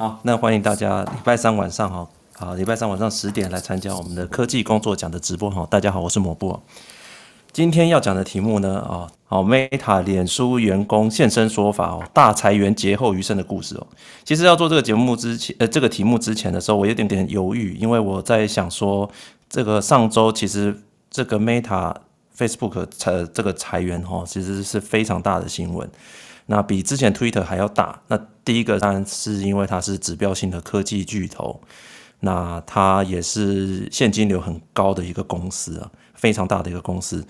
好，那欢迎大家礼拜三晚上哈，好，礼拜三晚上十点来参加我们的科技工作奖的直播哈。大家好，我是抹布。今天要讲的题目呢，啊，好，Meta 脸书员工现身说法哦，大裁员劫后余生的故事哦。其实要做这个节目之前，呃，这个题目之前的时候，我有点点犹豫，因为我在想说，这个上周其实这个 Meta Facebook 裁这个裁员哈，其实是非常大的新闻。那比之前 Twitter 还要大。那第一个当然是因为它是指标性的科技巨头，那它也是现金流很高的一个公司啊，非常大的一个公司。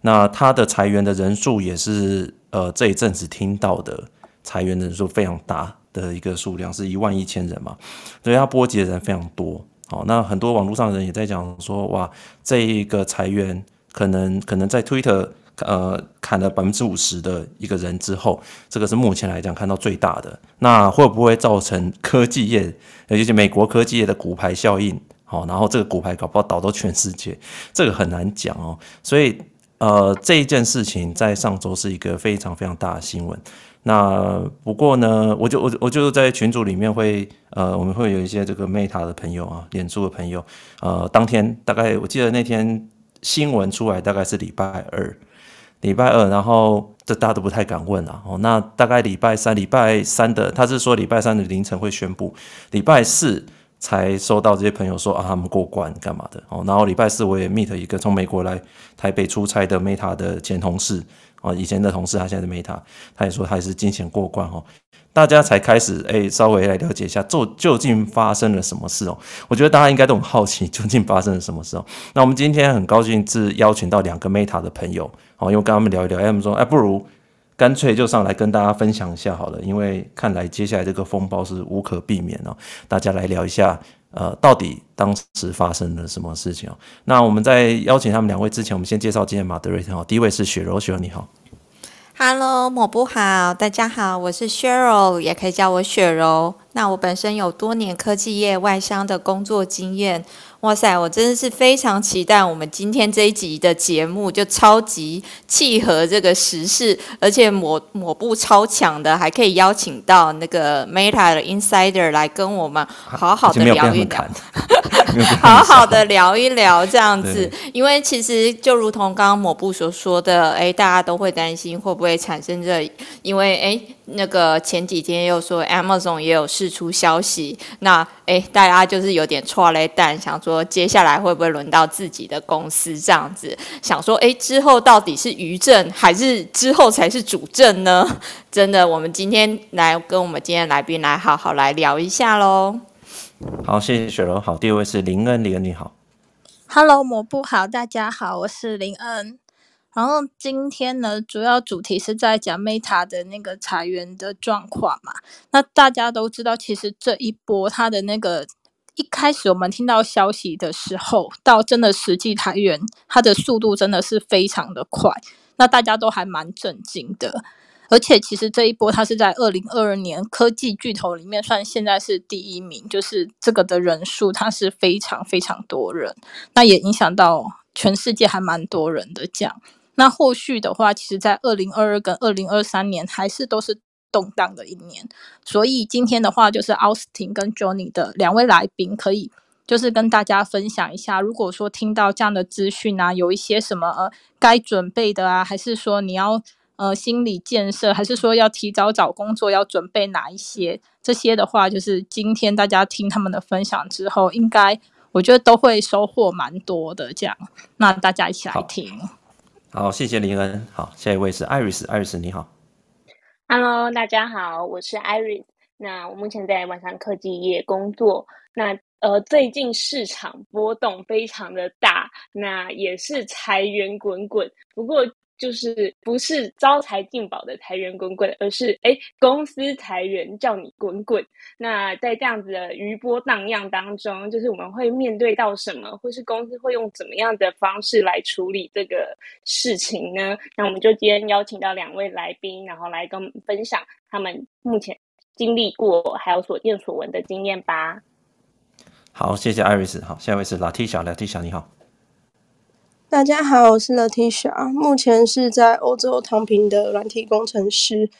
那它的裁员的人数也是呃这一阵子听到的裁员人数非常大的一个数量，是一万一千人嘛，所以它波及的人非常多。好，那很多网络上的人也在讲说，哇，这一个裁员可能可能在 Twitter。呃，砍了百分之五十的一个人之后，这个是目前来讲看到最大的。那会不会造成科技业，尤其是美国科技业的骨牌效应？好，然后这个骨牌搞不好倒到全世界，这个很难讲哦。所以，呃，这一件事情在上周是一个非常非常大的新闻。那不过呢，我就我我就在群组里面会，呃，我们会有一些这个 Meta 的朋友啊，脸书的朋友，呃，当天大概我记得那天新闻出来大概是礼拜二。礼拜二，然后这大家都不太敢问啊。哦，那大概礼拜三、礼拜三的，他是说礼拜三的凌晨会宣布，礼拜四才收到这些朋友说啊，他们过关干嘛的哦。然后礼拜四我也 meet 一个从美国来台北出差的 Meta 的前同事哦，以前的同事，他现在的 Meta，他也说他也是惊险过关哦。大家才开始哎，稍微来了解一下，究究竟发生了什么事哦？我觉得大家应该都很好奇，究竟发生了什么事哦？那我们今天很高兴是邀请到两个 Meta 的朋友，哦，因为跟他们聊一聊，他们说，哎，不如干脆就上来跟大家分享一下好了，因为看来接下来这个风暴是无可避免哦。大家来聊一下，呃，到底当时发生了什么事情？那我们在邀请他们两位之前，我们先介绍今天 Moderator 哦。第一位是雪柔，雪柔你好。Hello，抹布好，大家好，我是 Cheryl，也可以叫我雪柔。那我本身有多年科技业外商的工作经验。哇塞，我真的是非常期待我们今天这一集的节目，就超级契合这个时事，而且抹抹布超强的，还可以邀请到那个 Meta 的 Insider 来跟我们好好的 聊一聊，好好的聊一聊这样子。因为其实就如同刚刚抹布所说的，哎，大家都会担心会不会产生这，因为哎。那个前几天又说 Amazon 也有释出消息，那哎，大家就是有点错嘞蛋，想说接下来会不会轮到自己的公司这样子？想说哎，之后到底是余震还是之后才是主震呢？真的，我们今天来跟我们今天来宾来好好来聊一下喽。好，谢谢雪柔。好，第二位是林恩，林恩你好。Hello，抹布好，大家好，我是林恩。然后今天呢，主要主题是在讲 Meta 的那个裁员的状况嘛。那大家都知道，其实这一波它的那个一开始我们听到消息的时候，到真的实际裁员，它的速度真的是非常的快。那大家都还蛮震惊的。而且其实这一波它是在二零二二年科技巨头里面算现在是第一名，就是这个的人数它是非常非常多人，那也影响到全世界还蛮多人的这样。那后续的话，其实，在二零二二跟二零二三年还是都是动荡的一年，所以今天的话，就是奥斯汀跟 Johnny 的两位来宾，可以就是跟大家分享一下，如果说听到这样的资讯啊，有一些什么呃该准备的啊，还是说你要呃心理建设，还是说要提早找工作要准备哪一些？这些的话，就是今天大家听他们的分享之后，应该我觉得都会收获蛮多的。这样，那大家一起来听。好，谢谢林恩。好，下一位是艾瑞斯，艾瑞斯你好。Hello，大家好，我是艾瑞斯。那我目前在晚上科技业工作。那呃，最近市场波动非常的大，那也是财源滚滚。不过。就是不是招财进宝的财源滚滚，而是哎公司裁员叫你滚滚。那在这样子的余波荡漾当中，就是我们会面对到什么，或是公司会用怎么样的方式来处理这个事情呢？那我们就今天邀请到两位来宾，然后来跟我们分享他们目前经历过还有所见所闻的经验吧。好，谢谢 Iris。好，下一位是 Latisha，Latisha 你好。大家好，我是 Latisha，目前是在欧洲躺平的软体工程师。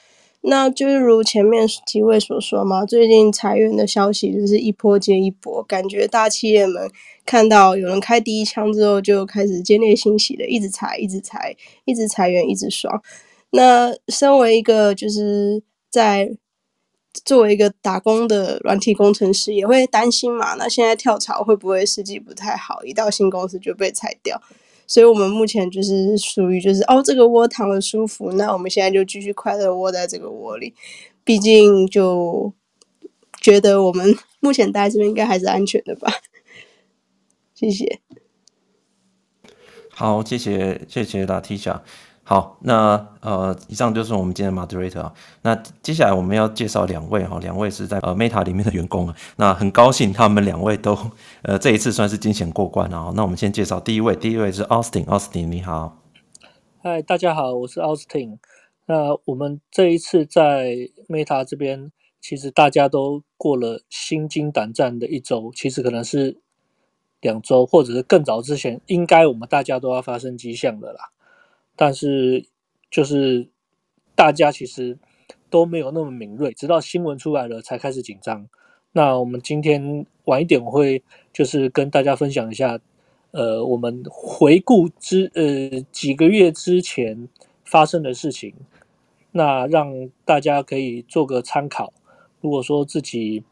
那就是如前面几位所说嘛，最近裁员的消息就是一波接一波，感觉大企业们看到有人开第一枪之后，就开始见猎心喜的一直裁，一直裁，一直裁员，一直爽。那身为一个就是在作为一个打工的软体工程师，也会担心嘛。那现在跳槽会不会时机不太好，一到新公司就被裁掉？所以我们目前就是属于就是哦，这个窝躺的舒服，那我们现在就继续快乐窝在这个窝里。毕竟就觉得我们目前待这边应该还是安全的吧。谢谢。好，谢谢谢谢大提讲。好，那呃，以上就是我们今天的 moderator 啊。那接下来我们要介绍两位哈，两位是在呃 Meta 里面的员工啊。那很高兴他们两位都 呃这一次算是惊险过关啊。那我们先介绍第一位，第一位是 Austin，Austin 你好。嗨，大家好，我是 Austin。那我们这一次在 Meta 这边，其实大家都过了心惊胆战的一周，其实可能是两周，或者是更早之前，应该我们大家都要发生迹象的啦。但是，就是大家其实都没有那么敏锐，直到新闻出来了才开始紧张。那我们今天晚一点会就是跟大家分享一下，呃，我们回顾之呃几个月之前发生的事情，那让大家可以做个参考。如果说自己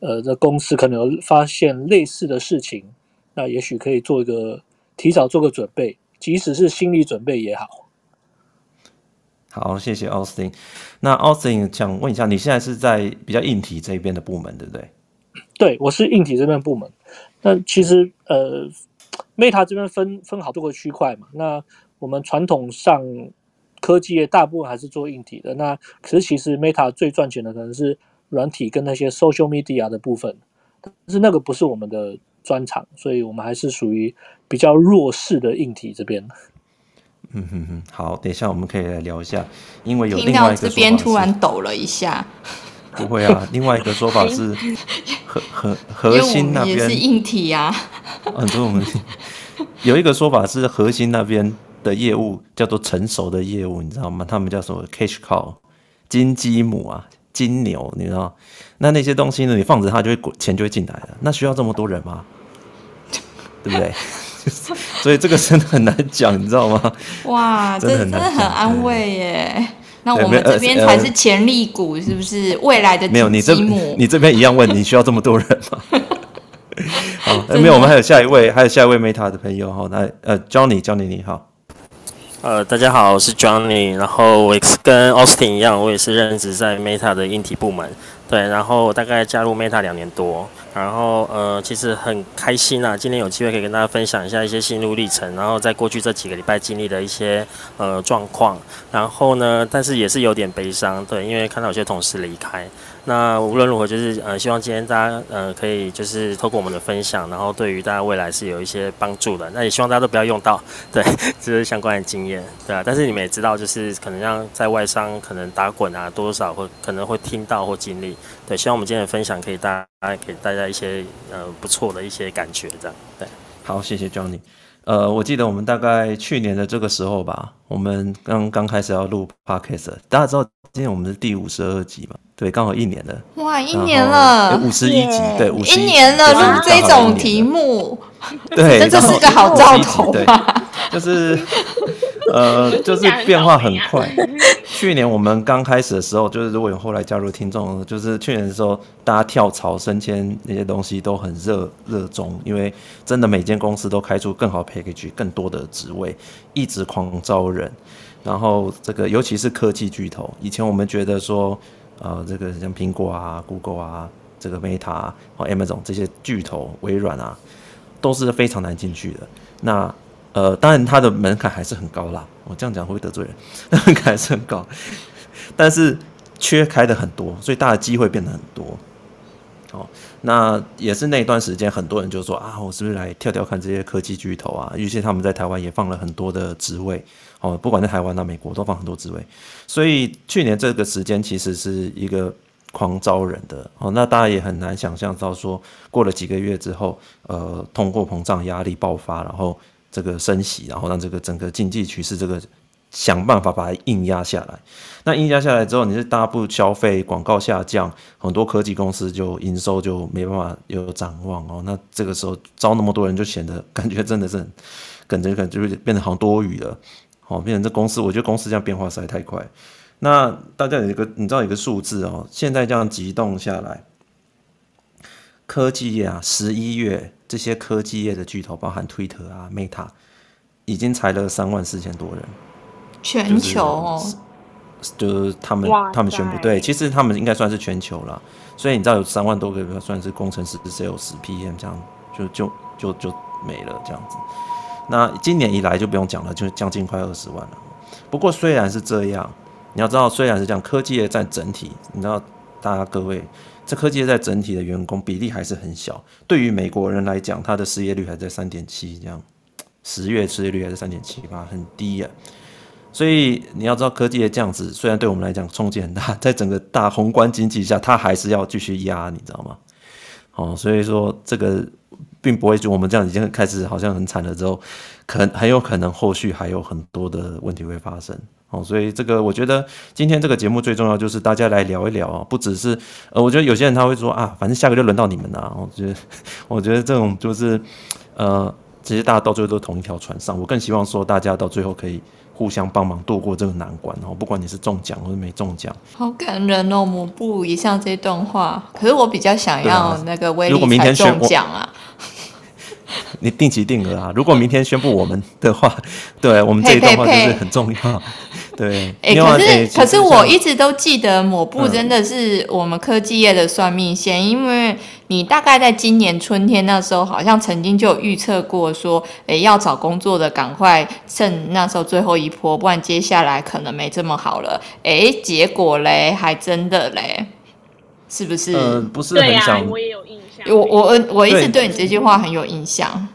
呃的公司可能有发现类似的事情，那也许可以做一个提早做个准备。即使是心理准备也好。好，谢谢 Austin。那 Austin 想问一下，你现在是在比较硬体这边的部门，对不对？对，我是硬体这边部门。那其实呃，Meta 这边分分好多个区块嘛。那我们传统上科技业大部分还是做硬体的。那可是其实 Meta 最赚钱的可能是软体跟那些 social media 的部分，但是那个不是我们的专长，所以我们还是属于比较弱势的硬体这边。嗯哼哼，好，等一下我们可以来聊一下，因为有另外一个说法，这边突然抖了一下。不会啊，另外一个说法是 核核核心那边也是硬体呀。很多我们 有一个说法是核心那边的业务叫做成熟的业务，你知道吗？他们叫什么？cash cow，金鸡母啊，金牛，你知道？那那些东西呢？你放着它就会滚，钱就会进来了。那需要这么多人吗？对不对？所以这个真的很难讲，你知道吗？哇，这真的很安慰耶。那我们这边才是潜力股，是不是？未来的没有你这你这边一样问，你需要这么多人吗？好，没有，我们还有下一位，还有下一位 Meta 的朋友哈。那，呃，Johnny，Johnny 你好。呃，大家好，我是 Johnny，然后我是跟 Austin 一样，我也是任职在 Meta 的硬体部门。对，然后大概加入 Meta 两年多，然后呃，其实很开心啊，今天有机会可以跟大家分享一下一些心路历程，然后在过去这几个礼拜经历的一些呃状况，然后呢，但是也是有点悲伤，对，因为看到有些同事离开。那无论如何，就是呃，希望今天大家呃可以就是透过我们的分享，然后对于大家未来是有一些帮助的。那也希望大家都不要用到，对，这是相关的经验，对啊。但是你们也知道，就是可能像在外商可能打滚啊，多少会可能会听到或经历。对，希望我们今天的分享可以大家给大家一些呃不错的一些感觉，这样。对，好，谢谢 Johnny。呃，我记得我们大概去年的这个时候吧，我们刚刚开始要录 Podcast，大家知道今天我们是第五十二集嘛？对，刚好一年了。哇，一年了，五十一集，对，五十一年了，录这种题目，对，这是个好兆头，对，就是。呃，就是变化很快。去年我们刚开始的时候，就是如果有后来加入听众，就是去年的时候，大家跳槽升迁那些东西都很热热衷，因为真的每间公司都开出更好 package、更多的职位，一直狂招人。然后这个尤其是科技巨头，以前我们觉得说，呃，这个像苹果啊、Google 啊、这个 Meta 啊、Amazon 这些巨头、微软啊，都是非常难进去的。那呃，当然，它的门槛还是很高啦。我这样讲会不会得罪人？门槛还是很高，但是缺开的很多，所以大的机会变得很多。哦，那也是那段时间，很多人就说啊，我是不是来跳跳看这些科技巨头啊？尤其他们在台湾也放了很多的职位，哦，不管在台湾到美国都放很多职位。所以去年这个时间其实是一个狂招人的。哦，那大家也很难想象到说，过了几个月之后，呃，通货膨胀压力爆发，然后。这个升息，然后让这个整个经济趋势这个想办法把它硬压下来。那硬压下来之后，你是大部消费、广告下降，很多科技公司就营收就没办法有展望哦。那这个时候招那么多人，就显得感觉真的是很，感觉感觉就变得好多余了。哦，变成这公司，我觉得公司这样变化实在太快。那大家有一个，你知道有一个数字哦，现在这样急冻下来，科技业啊，十一月这些科技业的巨头，包含 Twitter 啊、Meta，已经裁了三万四千多人。全球哦，就是、就、他们他们宣布，对，其实他们应该算是全球了。所以你知道有三万多个算是工程师、Sales、PM 这样，就就就就没了这样子。那今年以来就不用讲了，就将近快二十万了。不过虽然是这样，你要知道，虽然是这样，科技业占整体，你知道，大家各位，这科技业在整体的员工比例还是很小。对于美国人来讲，他的失业率还在三点七，这样，十月失业率还是三点七八，很低呀、啊。所以你要知道，科技的这样子，虽然对我们来讲冲击很大，在整个大宏观经济下，它还是要继续压，你知道吗？哦，所以说这个并不会就我们这样已经开始好像很惨了之后，可很有可能后续还有很多的问题会发生。哦，所以这个我觉得今天这个节目最重要就是大家来聊一聊啊，不只是呃，我觉得有些人他会说啊，反正下个就轮到你们了。我觉得 我觉得这种就是呃，其实大家到最后都同一条船上。我更希望说大家到最后可以。互相帮忙度过这个难关哦，不管你是中奖或者没中奖，好感人哦！抹布以上这段话，可是我比较想要那个威力如果明天中奖啊，你定期定额啊！如果明天宣布我们的话，对我们这一段话就是很重要。对，哎、欸，可是、欸、可是我一直都记得抹布真的是我们科技业的算命线，嗯、因为你大概在今年春天那时候，好像曾经就有预测过说，哎、欸，要找工作的赶快趁那时候最后一波，不然接下来可能没这么好了。哎、欸，结果嘞，还真的嘞，是不是？呃，不是很想。啊，我也有印象。我我我一直对你这句话很有印象。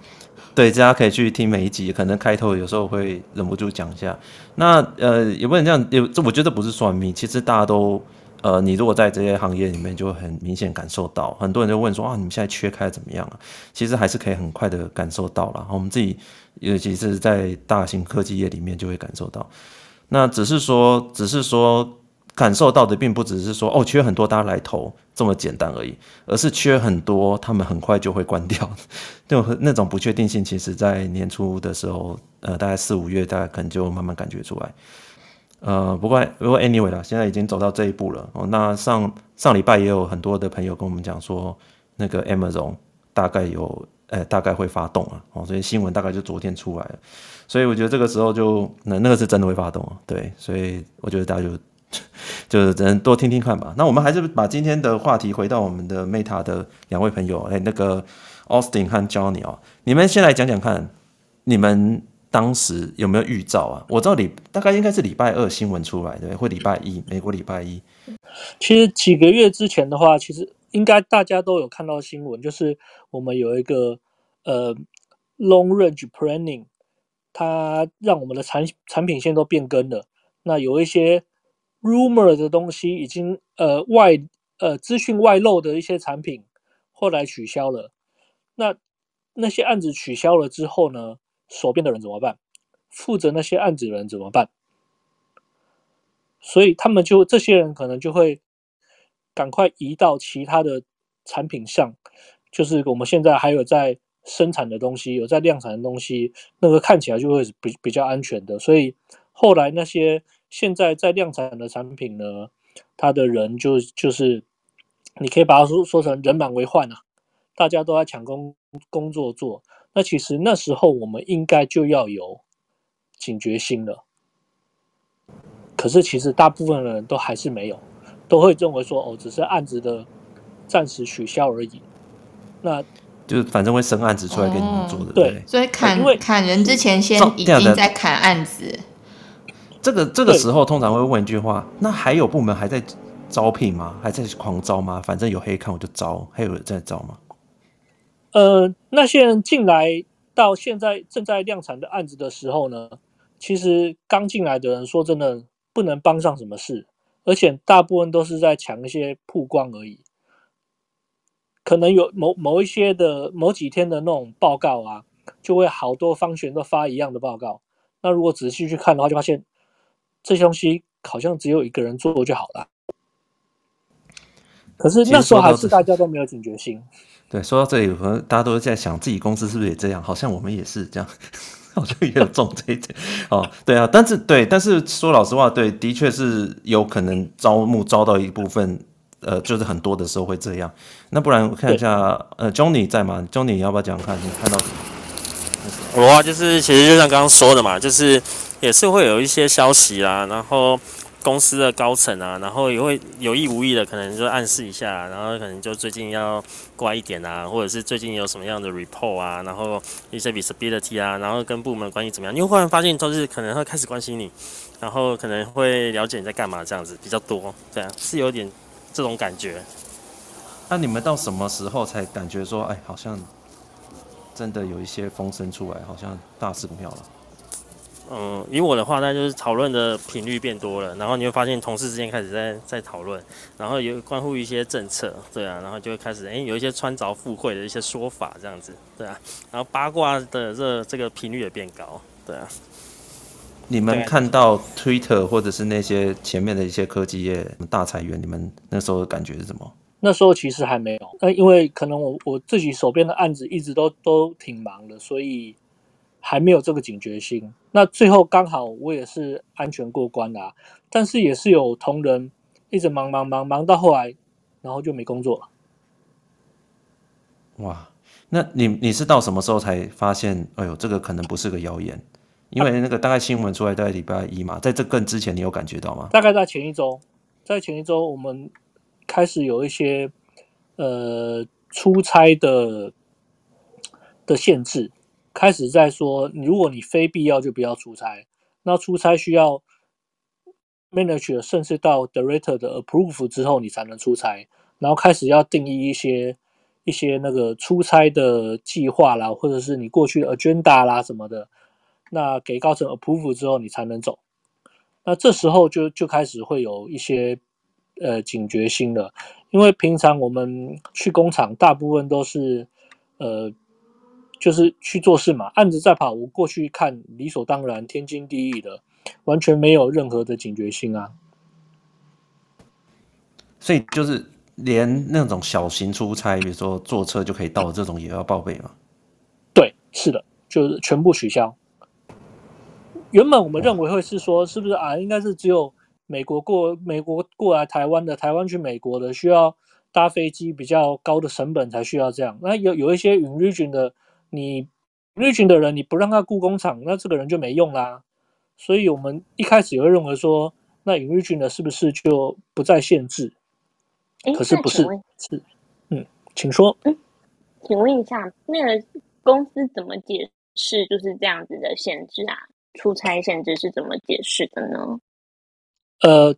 对，大家可以去听每一集，可能开头有时候会忍不住讲一下。那呃，也不能这样，有这我觉得不是算命，其实大家都呃，你如果在这些行业里面，就会很明显感受到，很多人就问说啊，你们现在缺开怎么样啊？其实还是可以很快的感受到了。我们自己尤其是在大型科技业里面就会感受到。那只是说，只是说。感受到的并不只是说哦，缺很多大家来投这么简单而已，而是缺很多，他们很快就会关掉。那种那种不确定性，其实在年初的时候，呃，大概四五月，大家可能就慢慢感觉出来。呃，不过不过 anyway 啦，现在已经走到这一步了。哦，那上上礼拜也有很多的朋友跟我们讲说，那个 Amazon 大概有，呃，大概会发动啊。哦，所以新闻大概就昨天出来了。所以我觉得这个时候就那那个是真的会发动啊。对，所以我觉得大家就。就是只能多听听看吧。那我们还是把今天的话题回到我们的 Meta 的两位朋友，哎，那个 Austin 和 Johnny 哦，你们先来讲讲看，你们当时有没有预兆啊？我知道礼大概应该是礼拜二新闻出来的，或礼拜一，美国礼拜一。其实几个月之前的话，其实应该大家都有看到新闻，就是我们有一个呃 Long Range Planning，它让我们的产产品线都变更了。那有一些。Rumor 的东西已经呃外呃资讯外漏的一些产品，后来取消了。那那些案子取消了之后呢，手边的人怎么办？负责那些案子的人怎么办？所以他们就这些人可能就会赶快移到其他的产品上，就是我们现在还有在生产的东西，有在量产的东西，那个看起来就会比比较安全的。所以后来那些。现在在量产的产品呢，它的人就就是，你可以把它说说成人满为患啊，大家都在抢工工作做。那其实那时候我们应该就要有警觉心了。可是其实大部分的人都还是没有，都会认为说哦，只是案子的暂时取消而已。那就反正会生案子出来给你们做的，对、嗯。所以砍砍人之前，先已经在砍案子。这个这个时候通常会问一句话：那还有部门还在招聘吗？还在狂招吗？反正有黑看我就招，还有人在招吗？呃，那些人进来到现在正在量产的案子的时候呢，其实刚进来的人说真的不能帮上什么事，而且大部分都是在抢一些曝光而已。可能有某某一些的某几天的那种报告啊，就会好多方选都发一样的报告。那如果仔细去看的话，就发现。这些东西好像只有一个人做就好了。可是那时候还是大家都没有警觉性。对，说到这里，可能大家都在想自己公司是不是也这样？好像我们也是这样，好像也有中这一点。哦，对啊，但是对，但是说老实话，对，的确是有可能招募招到一部分，呃，就是很多的时候会这样。那不然我看一下，呃，Johnny 在吗？Johnny 你要不要讲看？你看到什么？我啊，就是其实就像刚刚说的嘛，就是也是会有一些消息啦，然后。公司的高层啊，然后也会有意无意的可能就暗示一下，然后可能就最近要乖一点啊，或者是最近有什么样的 report 啊，然后一些 visibility 啊，然后跟部门关系怎么样，你会忽然发现都是可能会开始关心你，然后可能会了解你在干嘛这样子比较多，对啊，是有点这种感觉。那你们到什么时候才感觉说，哎，好像真的有一些风声出来，好像大事不妙了？嗯，以我的话，那就是讨论的频率变多了，然后你会发现同事之间开始在在讨论，然后有关乎一些政策，对啊，然后就会开始哎、欸、有一些穿凿附会的一些说法这样子，对啊，然后八卦的这这个频率也变高，对啊。你们看到 Twitter 或者是那些前面的一些科技业大裁员，你们那时候的感觉是什么？那时候其实还没有，那因为可能我我自己手边的案子一直都都挺忙的，所以。还没有这个警觉性，那最后刚好我也是安全过关啦、啊，但是也是有同仁一直忙忙忙忙到后来，然后就没工作了。哇，那你你是到什么时候才发现？哎呦，这个可能不是个谣言，因为那个大概新闻出来在礼拜一嘛，在这更之前你有感觉到吗？大概在前一周，在前一周我们开始有一些呃出差的的限制。开始在说，如果你非必要就不要出差。那出差需要 manager 甚至到 director 的 approve 之后，你才能出差。然后开始要定义一些一些那个出差的计划啦，或者是你过去的 agenda 啦什么的。那给高层 approve 之后，你才能走。那这时候就就开始会有一些呃警觉心了，因为平常我们去工厂，大部分都是呃。就是去做事嘛，案子在跑，我过去看理所当然、天经地义的，完全没有任何的警觉性啊。所以就是连那种小型出差，比如说坐车就可以到的这种，也要报备吗？对，是的，就是全部取消。原本我们认为会是说，是不是啊？应该是只有美国过美国过来台湾的，台湾去美国的，需要搭飞机比较高的成本才需要这样。那有有一些 region 的。你 region 的人，你不让他雇工厂，那这个人就没用啦。所以我们一开始也会认为说，那 region 的是不是就不再限制？可是不是，是，嗯，请说。嗯，请问一下，那个公司怎么解释就是这样子的限制啊？出差限制是怎么解释的呢？呃，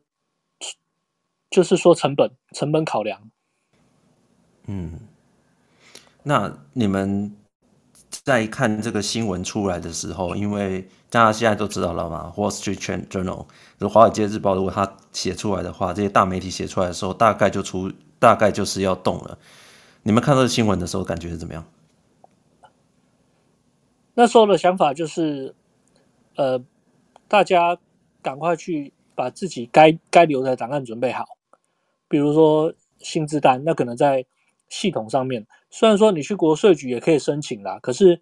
就是说成本，成本考量。嗯，那你们。在看这个新闻出来的时候，因为大家现在都知道了嘛，《Wall Street Journal》就《华尔街日报》，如果他写出来的话，这些大媒体写出来的时候，大概就出，大概就是要动了。你们看到新闻的时候，感觉是怎么样？那时候的想法就是，呃，大家赶快去把自己该该留的档案准备好，比如说薪资单，那可能在。系统上面，虽然说你去国税局也可以申请啦，可是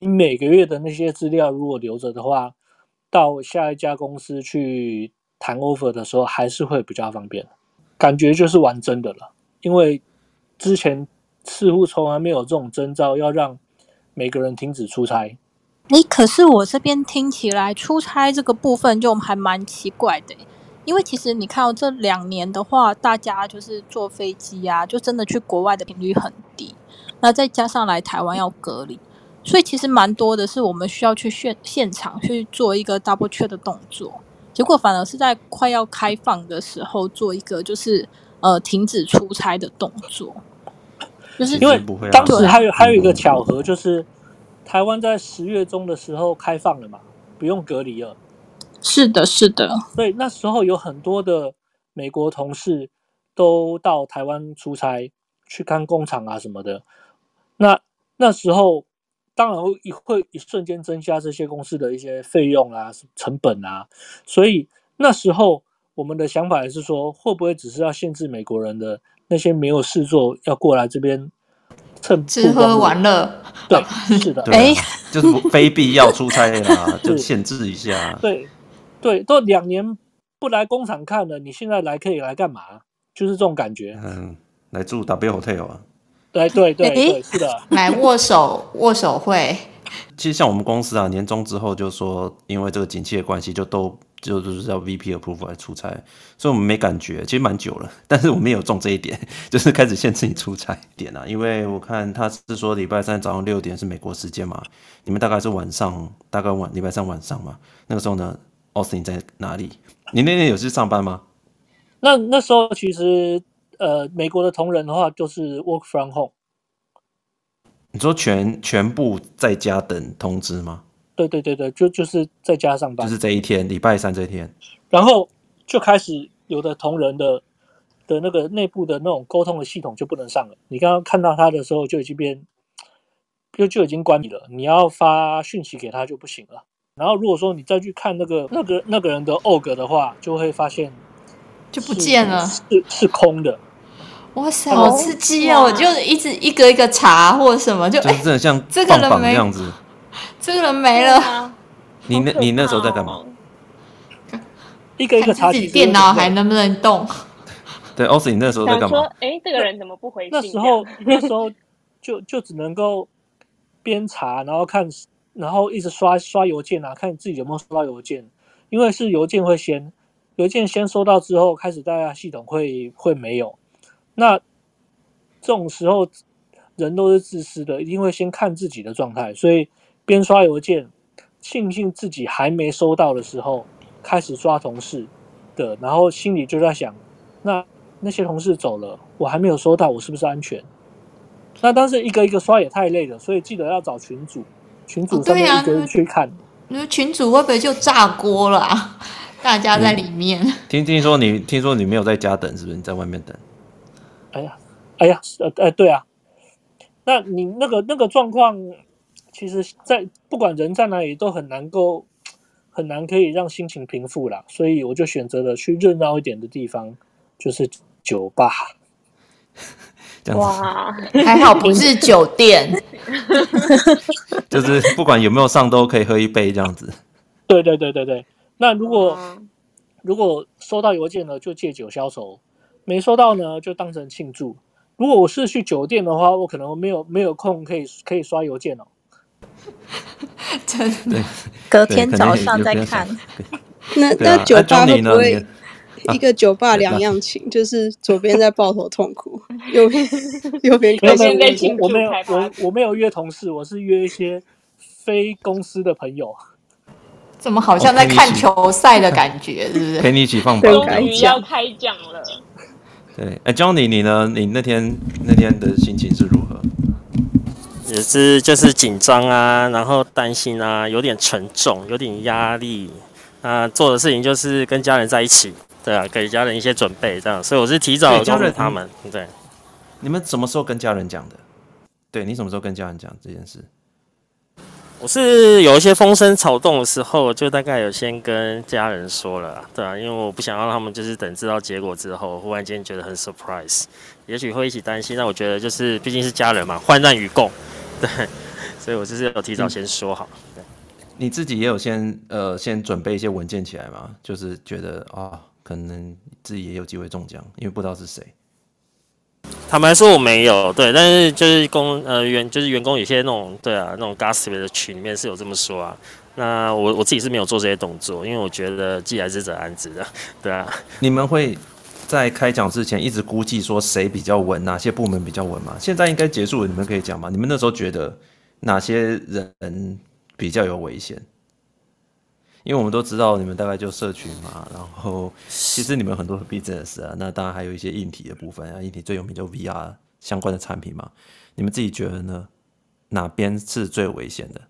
你每个月的那些资料如果留着的话，到下一家公司去谈 offer 的时候还是会比较方便。感觉就是玩真的了，因为之前似乎从来没有这种征兆要让每个人停止出差。你可是我这边听起来出差这个部分就还蛮奇怪的。因为其实你看哦这两年的话，大家就是坐飞机啊，就真的去国外的频率很低。那再加上来台湾要隔离，所以其实蛮多的是我们需要去现现场去做一个 double check 的动作。结果反而是在快要开放的时候做一个就是呃停止出差的动作。就是因为当时还有还有一个巧合，就是台湾在十月中的时候开放了嘛，不用隔离了。是的，是的。所以那时候有很多的美国同事都到台湾出差，去看工厂啊什么的。那那时候当然会会一瞬间增加这些公司的一些费用啊、成本啊。所以那时候我们的想法也是说，会不会只是要限制美国人的那些没有事做要过来这边蹭吃喝玩乐？对，是的，哎，就是非必要出差啦，就限制一下。对，对，都两年不来工厂看了，你现在来可以来干嘛？就是这种感觉。嗯，来住 W Hotel 啊。对对对对，是的，来握手握手会。其实像我们公司啊，年终之后就说，因为这个景气的关系，就都就就是要 VP approve 来出差，所以我们没感觉，其实蛮久了。但是我们也有中这一点，就是开始限制你出差点啊。因为我看他是说礼拜三早上六点是美国时间嘛，你们大概是晚上，大概晚礼拜三晚上嘛。那个时候呢，Austin 在哪里？你那天有去上班吗？那那时候其实。呃，美国的同仁的话就是 work from home。你说全全部在家等通知吗？对对对对，就就是在家上班，就是这一天，礼拜三这一天，然后就开始有的同仁的的那个内部的那种沟通的系统就不能上了。你刚刚看到他的时候就已经变，就就已经关闭了。你要发讯息给他就不行了。然后如果说你再去看那个那个那个人的 org 的话，就会发现就不见了，是是，空的。哇塞，好刺激啊！我！就一直一个一个查或者什么，就真的像这个人没这样子，这个人没了。你那，你那时候在干嘛？一个一个查自己电脑还能不能动？对，Austin，你那时候在干嘛？哎，这个人怎么不回信？那时候那时候就就只能够边查，然后看，然后一直刷刷邮件啊，看自己有没有收到邮件，因为是邮件会先邮件先收到之后，开始大家系统会会没有。那这种时候，人都是自私的，一定会先看自己的状态，所以边刷邮件，庆幸自己还没收到的时候，开始刷同事的，然后心里就在想，那那些同事走了，我还没有收到，我是不是安全？那当时一个一个刷也太累了，所以记得要找群主，群主上面一个人去看。那、哦、群主会不会就炸锅了、啊？大家在里面。嗯、听听说你听说你没有在家等，是不是？你在外面等？哎呀，哎呀，呃，呃，对啊，那你那个那个状况，其实，在不管人在哪里，都很难够很难可以让心情平复啦。所以我就选择了去热闹一点的地方，就是酒吧。哇，还好不是酒店，就是不管有没有上都可以喝一杯这样子。对对对对对，那如果如果收到邮件了，就借酒消愁。没收到呢，就当成庆祝。如果我是去酒店的话，我可能没有没有空可以可以刷邮件哦。真的，隔天早上再看。那那酒吧会不会一个酒吧两样情？就是左边在抱头痛哭，右边 右边开心。我没有我我没有约同事，我是约一些非公司的朋友。怎么好像在看球赛的感觉？是不是？陪你一起放榜，终于要开奖了。对，哎，Johnny，你呢？你那天那天的心情是如何？也是就是紧张啊，然后担心啊，有点沉重，有点压力啊。做的事情就是跟家人在一起，对啊，给家人一些准备，这样。所以我是提早告诉他们，对，对。你们什么时候跟家人讲的？对，你什么时候跟家人讲这件事？我是有一些风声草动的时候，就大概有先跟家人说了，对啊，因为我不想让他们就是等知道结果之后，忽然间觉得很 surprise，也许会一起担心。那我觉得就是毕竟是家人嘛，患难与共，对，所以我就是有提早先说好。对，你自己也有先呃先准备一些文件起来嘛？就是觉得啊、哦，可能自己也有机会中奖，因为不知道是谁。坦白说我没有，对，但是就是工呃员就是员工有些那种对啊那种 gossip 的群里面是有这么说啊。那我我自己是没有做这些动作，因为我觉得既来之则安之的，对啊。你们会在开奖之前一直估计说谁比较稳，哪些部门比较稳嘛？现在应该结束了，你们可以讲吗？你们那时候觉得哪些人比较有危险？因为我们都知道你们大概就社群嘛，然后其实你们很多 business 啊，那当然还有一些硬体的部分啊，硬体最有名就 VR 相关的产品嘛。你们自己觉得呢？哪边是最危险的？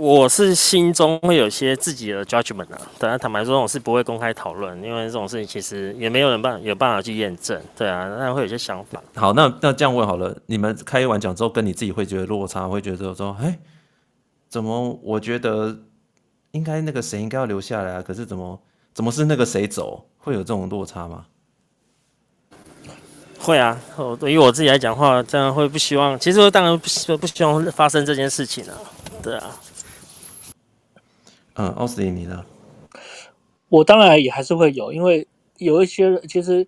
我是心中会有些自己的 judgment 啊，当然坦白说，我是不会公开讨论，因为这种事情其实也没有人办有办法去验证，对啊，那会有些想法。好，那那这样问好了，你们开完奖之后，跟你自己会觉得落差，会觉得说，哎。怎么？我觉得应该那个谁应该要留下来啊，可是怎么怎么是那个谁走，会有这种落差吗？会啊，对于我自己来讲的话，这样会不希望，其实我当然不希不希望发生这件事情啊，对啊。嗯，奥斯汀，你呢？我当然也还是会有，因为有一些人其实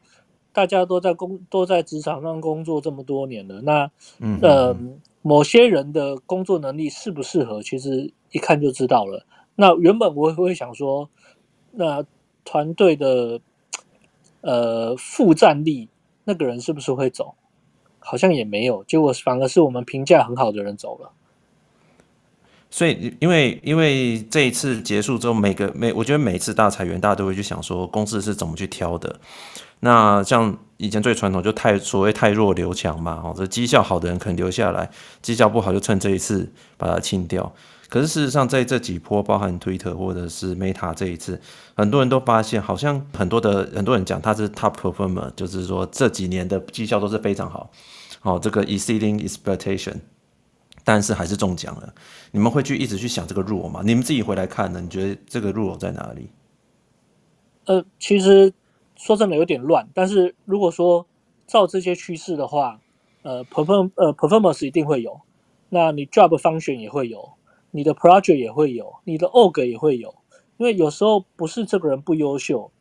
大家都在工都在职场上工作这么多年了，那嗯呃某些人的工作能力适不适合，其实一看就知道了。那原本我会想说，那团队的呃负战力那个人是不是会走？好像也没有，结果反而是我们评价很好的人走了。所以，因为因为这一次结束之后，每个每我觉得每一次大裁员，大家都会去想说公司是怎么去挑的。那像以前最传统就太所谓太弱留强嘛，哦，这绩效好的人可能留下来，绩效不好就趁这一次把它清掉。可是事实上，在这几波，包含 Twitter 或者是 Meta 这一次，很多人都发现，好像很多的很多人讲他是 Top Performer，就是说这几年的绩效都是非常好，哦，这个 Exceeding Expectation。但是还是中奖了，你们会去一直去想这个入吗？你们自己回来看呢？你觉得这个入在哪里？呃，其实说真的有点乱。但是如果说照这些趋势的话，呃，perform 呃 performance 一定会有，那你 job function 也会有，你的 project 也会有，你的 org 也会有。因为有时候不是这个人不优秀，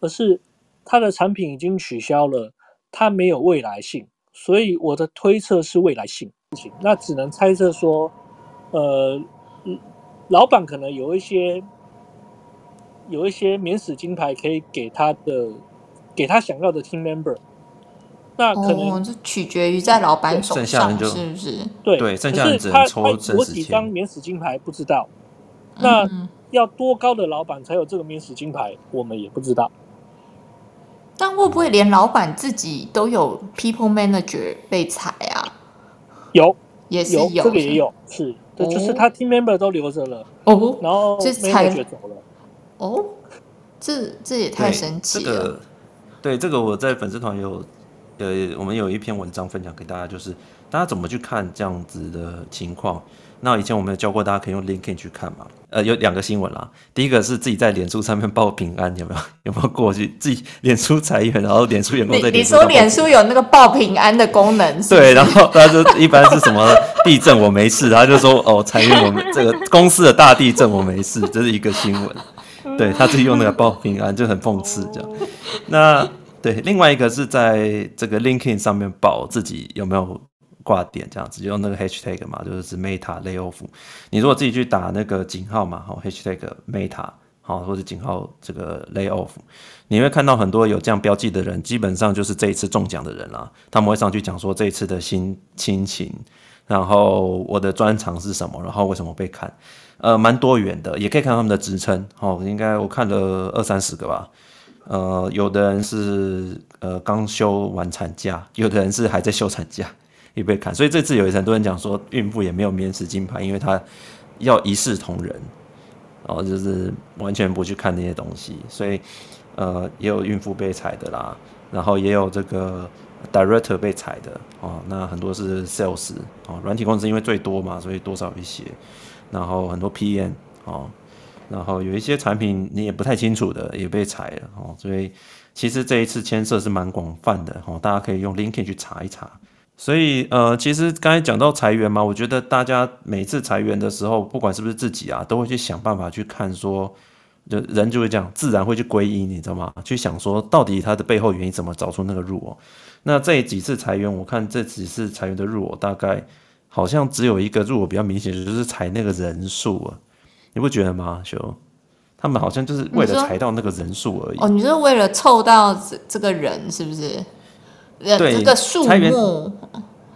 而是他的产品已经取消了，他没有未来性。所以我的推测是未来性。那只能猜测说，呃，老板可能有一些有一些免死金牌可以给他的，给他想要的 team member。那可能、哦、取决于在老板手上，剩下就是不是？对对，剩下人只能抽他他有几张免死金牌不知道。那要多高的老板才有这个免死金牌，我们也不知道。但会不会连老板自己都有 people manager 被裁啊？有，也是有，这个也有，是，对，就是他 team member 都留着了，哦，然后 manager 走了，哦，这这也太神奇了。这个，对，这个我在粉丝团有，呃，我们有一篇文章分享给大家，就是大家怎么去看这样子的情况。那以前我们有教过大家可以用 LinkedIn 去看嘛？呃，有两个新闻啦。第一个是自己在脸书上面报平安，有没有？有没有过去自己脸书裁员，然后脸书员工在脸书？你说脸书有那个报平安的功能是是？对，然后他就一般是什么地震我没事，他就说哦裁员我们这个公司的大地震我没事，这是一个新闻。对，他自己用那个报平安就很讽刺这样。那对，另外一个是在这个 LinkedIn 上面报自己有没有？挂点这样子，就用那个 hashtag 嘛，就是 Meta layoff。你如果自己去打那个井号嘛，好 hashtag Meta 好，或者井号这个 layoff，你会看到很多有这样标记的人，基本上就是这一次中奖的人啦。他们会上去讲说这一次的心心情，然后我的专长是什么，然后为什么被砍，呃，蛮多元的，也可以看他们的职称。好，应该我看了二三十个吧。呃，有的人是呃刚休完产假，有的人是还在休产假。也被砍，所以这次有很多人讲说，孕妇也没有免死金牌，因为她要一视同仁，然后就是完全不去看那些东西，所以呃，也有孕妇被踩的啦，然后也有这个 director 被踩的哦，那很多是 sales 哦，软体公司因为最多嘛，所以多少一些，然后很多 PM 哦，然后有一些产品你也不太清楚的也被裁了哦，所以其实这一次牵涉是蛮广泛的哦，大家可以用 LinkedIn 去查一查。所以，呃，其实刚才讲到裁员嘛，我觉得大家每次裁员的时候，不管是不是自己啊，都会去想办法去看说，就人就会这样，自然会去归因，你知道吗？去想说到底它的背后原因怎么找出那个入哦。那这几次裁员，我看这几次裁员的入我，大概好像只有一个入我比较明显，就是裁那个人数啊，你不觉得吗？修，他们好像就是为了裁到那个人数而已。哦，你是为了凑到这这个人是不是？对，这个数目，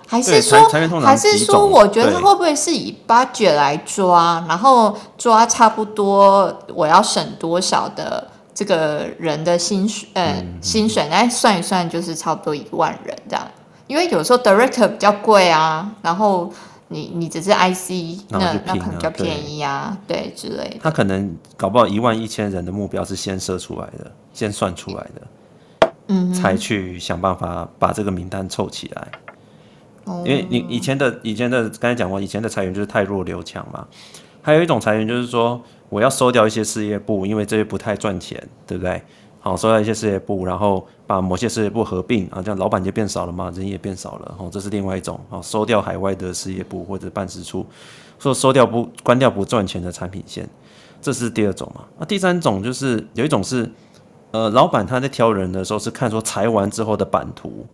还是说，还是说，我觉得会不会是以 budget 来抓，然后抓差不多我要省多少的这个人的薪水，呃，嗯、薪水，来算一算，就是差不多一万人这样。因为有时候 director 比较贵啊，然后你你只是 IC，那那可能比较便宜啊，对，对之类的。他可能搞不好一万一千人的目标是先设出来的，先算出来的。才去想办法把这个名单凑起来。因为你以前的以前的刚才讲过，以前的裁员就是太弱留强嘛。还有一种裁员就是说，我要收掉一些事业部，因为这些不太赚钱，对不对？好，收掉一些事业部，然后把某些事业部合并啊，这样老板就变少了嘛，人也变少了。哦，这是另外一种。哦，收掉海外的事业部或者办事处，说收掉不关掉不赚钱的产品线，这是第二种嘛。那第三种就是有一种是，呃，老板他在挑人的时候是看说裁完之后的版图。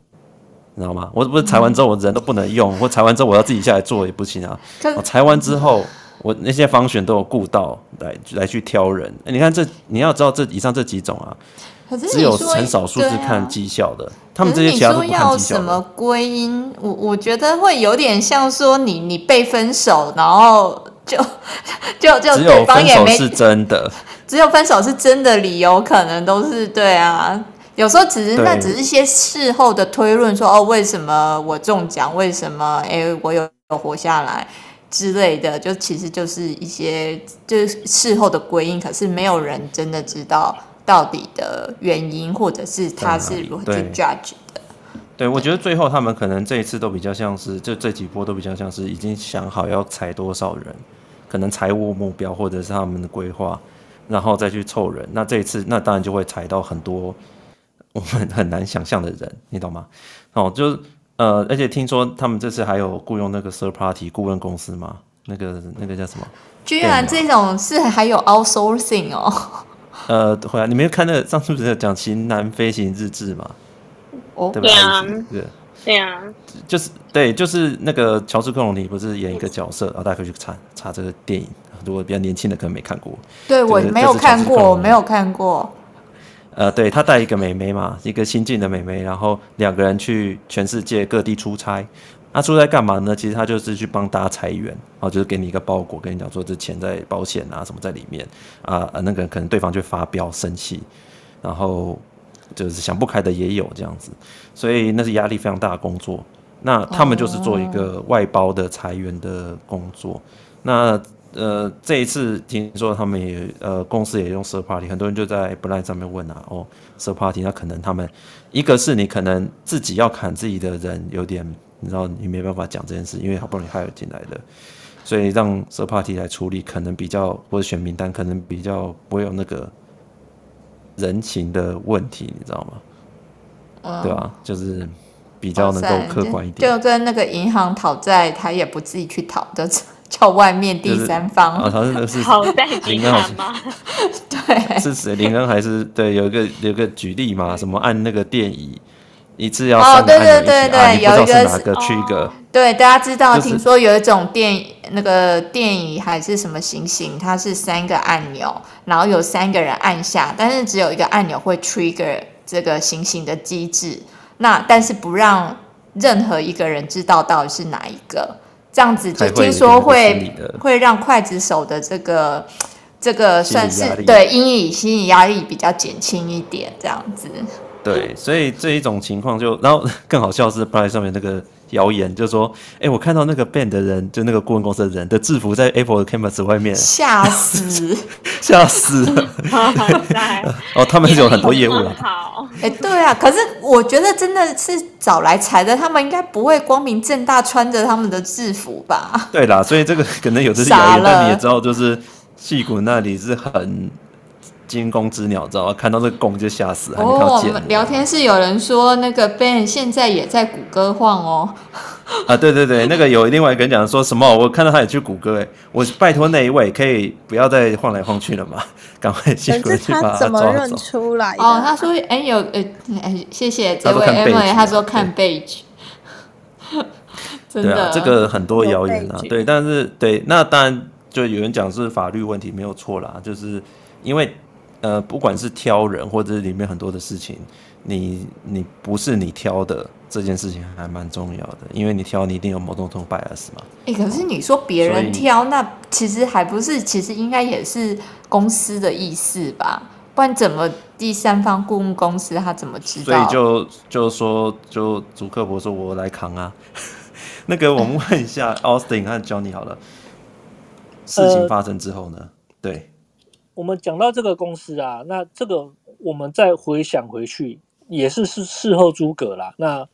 你知道吗？我不是裁完之后我人都不能用，或裁完之后我要自己下来做也不行啊。我裁完之后，我那些方选都有顾到来来去挑人。欸、你看这，你要知道这以上这几种啊，只有很少数是看绩效的，啊、他们这些其他都不看绩效。要什么归因？我我觉得会有点像说你你被分手，然后 就 就就对方也没是真的，只有分手是真的理由，可能都是对啊。有时候只是那只是一些事后的推论，说哦，为什么我中奖？为什么哎我有有活下来之类的？就其实就是一些就是事后的归因，可是没有人真的知道到底的原因，或者是他是如何去 judge 的。对，我觉得最后他们可能这一次都比较像是，就这几波都比较像是已经想好要裁多少人，可能财务目标或者是他们的规划，然后再去凑人。那这一次那当然就会裁到很多。我们很难想象的人，你懂吗？哦，就是呃，而且听说他们这次还有雇佣那个 third party 顾问公司嘛，那个那个叫什么？居然这种是还有 outsourcing 哦。呃，回来你没有看那个上次不是讲《型男飞行日志》吗？哦，对吧？对啊，对啊，就是对，就是那个乔治克隆尼不是演一个角色，然后大家可以去查查这个电影。如果比较年轻的可能没看过，对我没有看过，我没有看过。呃，对，他带一个妹妹嘛，一个新晋的妹妹，然后两个人去全世界各地出差。那、啊、出差干嘛呢？其实他就是去帮大家裁员，然后就是给你一个包裹，跟你讲说这钱在保险啊什么在里面啊，那个可能对方就发飙生气，然后就是想不开的也有这样子，所以那是压力非常大的工作。那他们就是做一个外包的裁员的工作，那。呃，这一次听说他们也呃公司也用 third party，很多人就在 Blind 上面问啊，哦 third party，那可能他们一个是你可能自己要砍自己的人，有点你知道你没办法讲这件事，因为好不容易 hire 进来的，所以让 third party 来处理，可能比较或者选名单，可能比较不会有那个人情的问题，你知道吗？嗯、对吧？就是比较能够客观一点，就跟那个银行讨债，他也不自己去讨的。叫外面第三方，就是、啊，好像是好在林恩吗？对，是谁？林恩 还是对？有一个有一个举例嘛？什么按那个电椅，一次要三个按钮一起按，哦，对对对对，啊，有一个是哪个区隔，哦？对，大家知道，就是，听说有一种电那个电椅还是什么行星，它是三个按钮，然后有三个人按下，但是只有一个按钮会 trigger 这个行星的机制，那但是不让任何一个人知道到底是哪一个。这样子就听说会会让刽子手的这个这个算是对阴影心理压力比较减轻一点，这样子。对，所以这一种情况就，然后更好笑是 Play 上面那个谣言，就说，哎、欸，我看到那个 band 的人，就那个顾问公司的人的制服在 Apple 的 Campus 外面，吓死，吓死了。哦，他们是有很多业务的。好，哎、欸，对啊，可是我觉得真的是找来裁的，他们应该不会光明正大穿着他们的制服吧？对啦，所以这个可能有的是谣言，但你也知道，就是矽谷那里是很。惊弓之鸟，知道吗？看到这个弓就吓死。哦，我们聊天室有人说，那个 Ben 现在也在谷歌晃哦。啊，对对对，那个有另外一个人讲说什么？我看到他也去谷歌，哎，我拜托那一位可以不要再晃来晃去了嘛，赶快进去把他怎么认出来？哦，他说，哎，有，哎，哎，谢谢这位 Emily，他说看 Page。真的，对啊，这个很多谣言啊，对，但是对，那当然就有人讲是法律问题没有错啦，就是因为。呃，不管是挑人，或者是里面很多的事情，你你不是你挑的这件事情还蛮重要的，因为你挑你一定有某种种 bias 嘛。哎、欸，可是你说别人挑，那其实还不是，其实应该也是公司的意思吧？不然怎么第三方顾问公司他怎么知道？所以就就说，就主克伯说我来扛啊。那个我们问一下 Austin 和 Johnny 好了，事情发生之后呢？呃、对。我们讲到这个公司啊，那这个我们再回想回去，也是是事后诸葛啦。那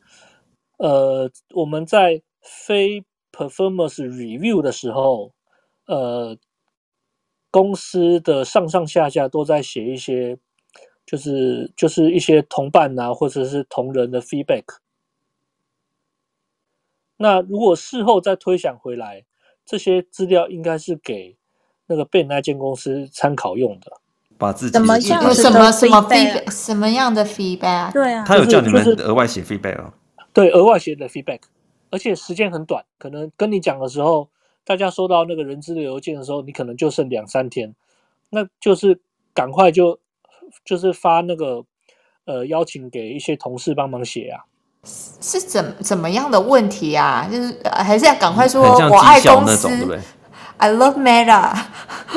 呃，我们在非 performance review 的时候，呃，公司的上上下下都在写一些，就是就是一些同伴啊，或者是同仁的 feedback。那如果事后再推想回来，这些资料应该是给那个被那间公司参考用的。把自己怎么样有什么什么什么样的 feedback？对啊，他有叫你们就是额外写 feedback 哦。对，额外写的 feedback，而且时间很短，可能跟你讲的时候，大家收到那个人资的邮件的时候，你可能就剩两三天，那就是赶快就就是发那个呃邀请给一些同事帮忙写啊。是怎怎么样的问题啊？就是呃还是要赶快说，我爱公司，对不对？，I love Meta。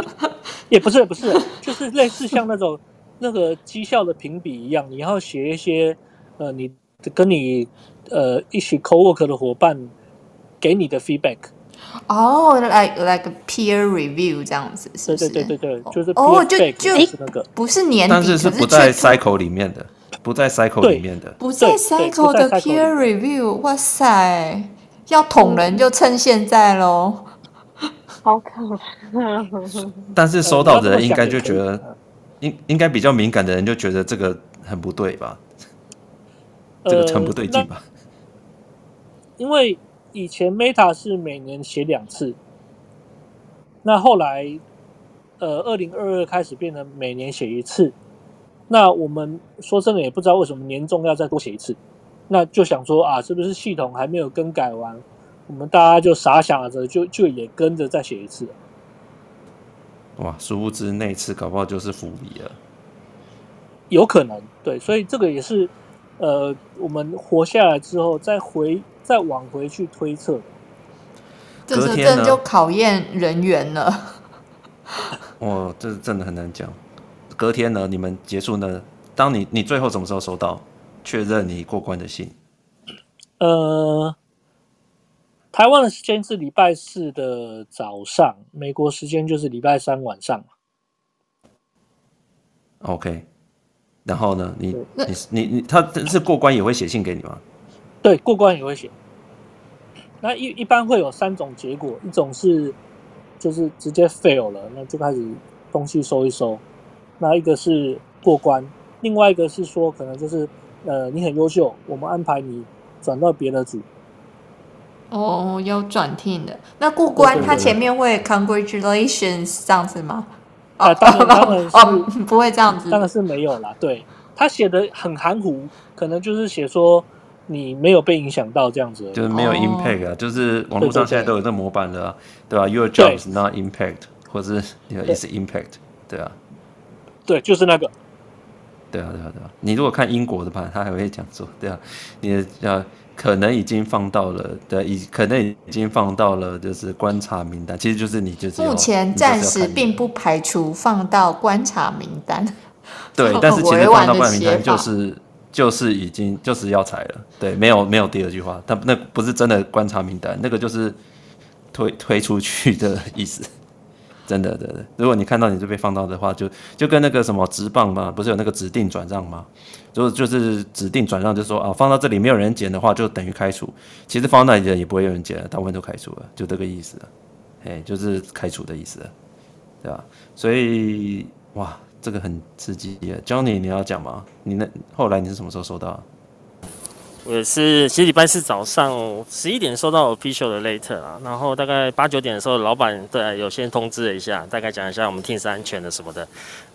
也不是不是，就是类似像那种那个绩效的评比一样，你要写一些呃，你跟你呃一起 co-work 的伙伴给你的 feedback。哦、oh,，like like peer review 这样子，是对不是？对对对对，就是哦，peer 就就就是那个，不是年底，但是是不在 cycle 里面的，不在 cycle 里面的。不在 cycle 的 peer review，哇塞，要捅人就趁现在喽。好可怕！但是收到的人应该就呃觉得，应应该比较敏感的人就觉得这个很不对吧？这个很不对劲吧？呃因为以前 Meta 是每年写两次，那后来呃，二零二二开始变成每年写一次。那我们说真的也不知道为什么年终要再多写一次，那就想说啊，是不是系统还没有更改完？我们大家就傻想着，就就也跟着再写一次。哇，殊不知那次搞不好就是伏笔了。有可能，对，所以这个也是呃，我们活下来之后再回再往回去推测。这是隔天呢这就考验人缘了。哇，这真的很难讲。隔天呢，你们结束呢？当你你最后什么时候收到确认你过关的信？呃，台湾的时间是礼拜四的早上，美国时间就是礼拜三晚上。OK，然后呢？你你你你，他是过关也会写信给你吗？对，过关也会写。那一一般会有三种结果，一种是就是直接 fail 了，那就开始东西收一收。那一个是过关，另外一个是说可能就是呃你很优秀，我们安排你转到别的组。哦，有转 team 的。那过关他前面会 congratulations 这样子吗？啊当然当然是哦，不会这样子。当然是没有啦，对他写的很含糊，可能就是写说你没有被影响到这样子，就是没有哦 impact 啊，就是网络上现在都有这模板的、啊，对吧、啊、？Your job is not impact，或是 you know, is impact，对啊，对，就是那个。对啊，对啊，对啊。你如果看英国的吧，他还会讲说，对啊，你的呃可能已经放到了，对，已可能已经放到了就是观察名单，其实就是你就是目前暂时并不排除放到观察名单。对，但是其实放到观察名单就是就是已经就是要裁了，对，没有没有第二句话，但那不是真的观察名单，那个就是推推出去的意思。真的，对的。如果你看到你就被放到的话，就就跟那个什么职棒嘛，不是有那个指定转让吗？就就是指定转让，就说啊，放到这里没有人捡的话，就等于开除。其实放到那里的也不会有人捡，大部分都开除了，就这个意思了。哎，就是开除的意思，对吧？所以哇，这个很刺激耶。Johnny，你要讲吗？你那后来你是什么时候收到？我是，其实礼拜四早上十一点收到 official 的 letter 啊，然后大概八九点的时候，老板对有先通知了一下，大概讲一下我们听是安全的什么的。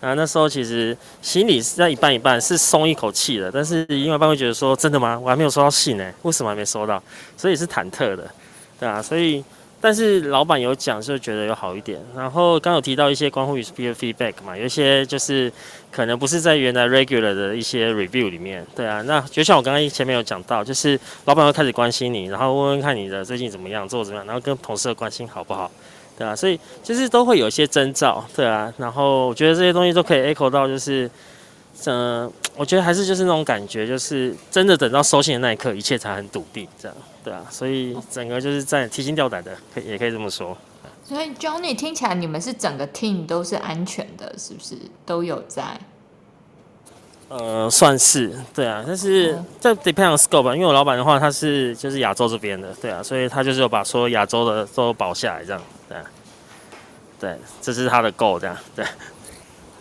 啊，那时候其实心里是在一半一半，是松一口气的，但是另外一半会觉得说，真的吗？我还没有收到信呢，为什么还没收到？所以是忐忑的，对啊，所以。但是老板有讲，就觉得有好一点。然后刚有提到一些关乎于 peer feedback 嘛，有一些就是可能不是在原来 regular 的一些 review 里面，对啊。那就像我刚刚前面有讲到，就是老板会开始关心你，然后问问看你的最近怎么样，做怎么样，然后跟同事的关系好不好，对啊。所以就是都会有一些征兆，对啊。然后我觉得这些东西都可以 echo 到，就是嗯、呃，我觉得还是就是那种感觉，就是真的等到收信的那一刻，一切才很笃定，这样。对啊，所以整个就是在提心吊胆的，可以也可以这么说。所以 Johnny 听起来你们是整个 team 都是安全的，是不是都有在？呃，算是对啊，但是这 depend on scope 吧，因为我老板的话他是就是亚洲这边的，对啊，所以他就是有把所有亚洲的都保下来这样，对啊。对，这是他的 goal 这样，对。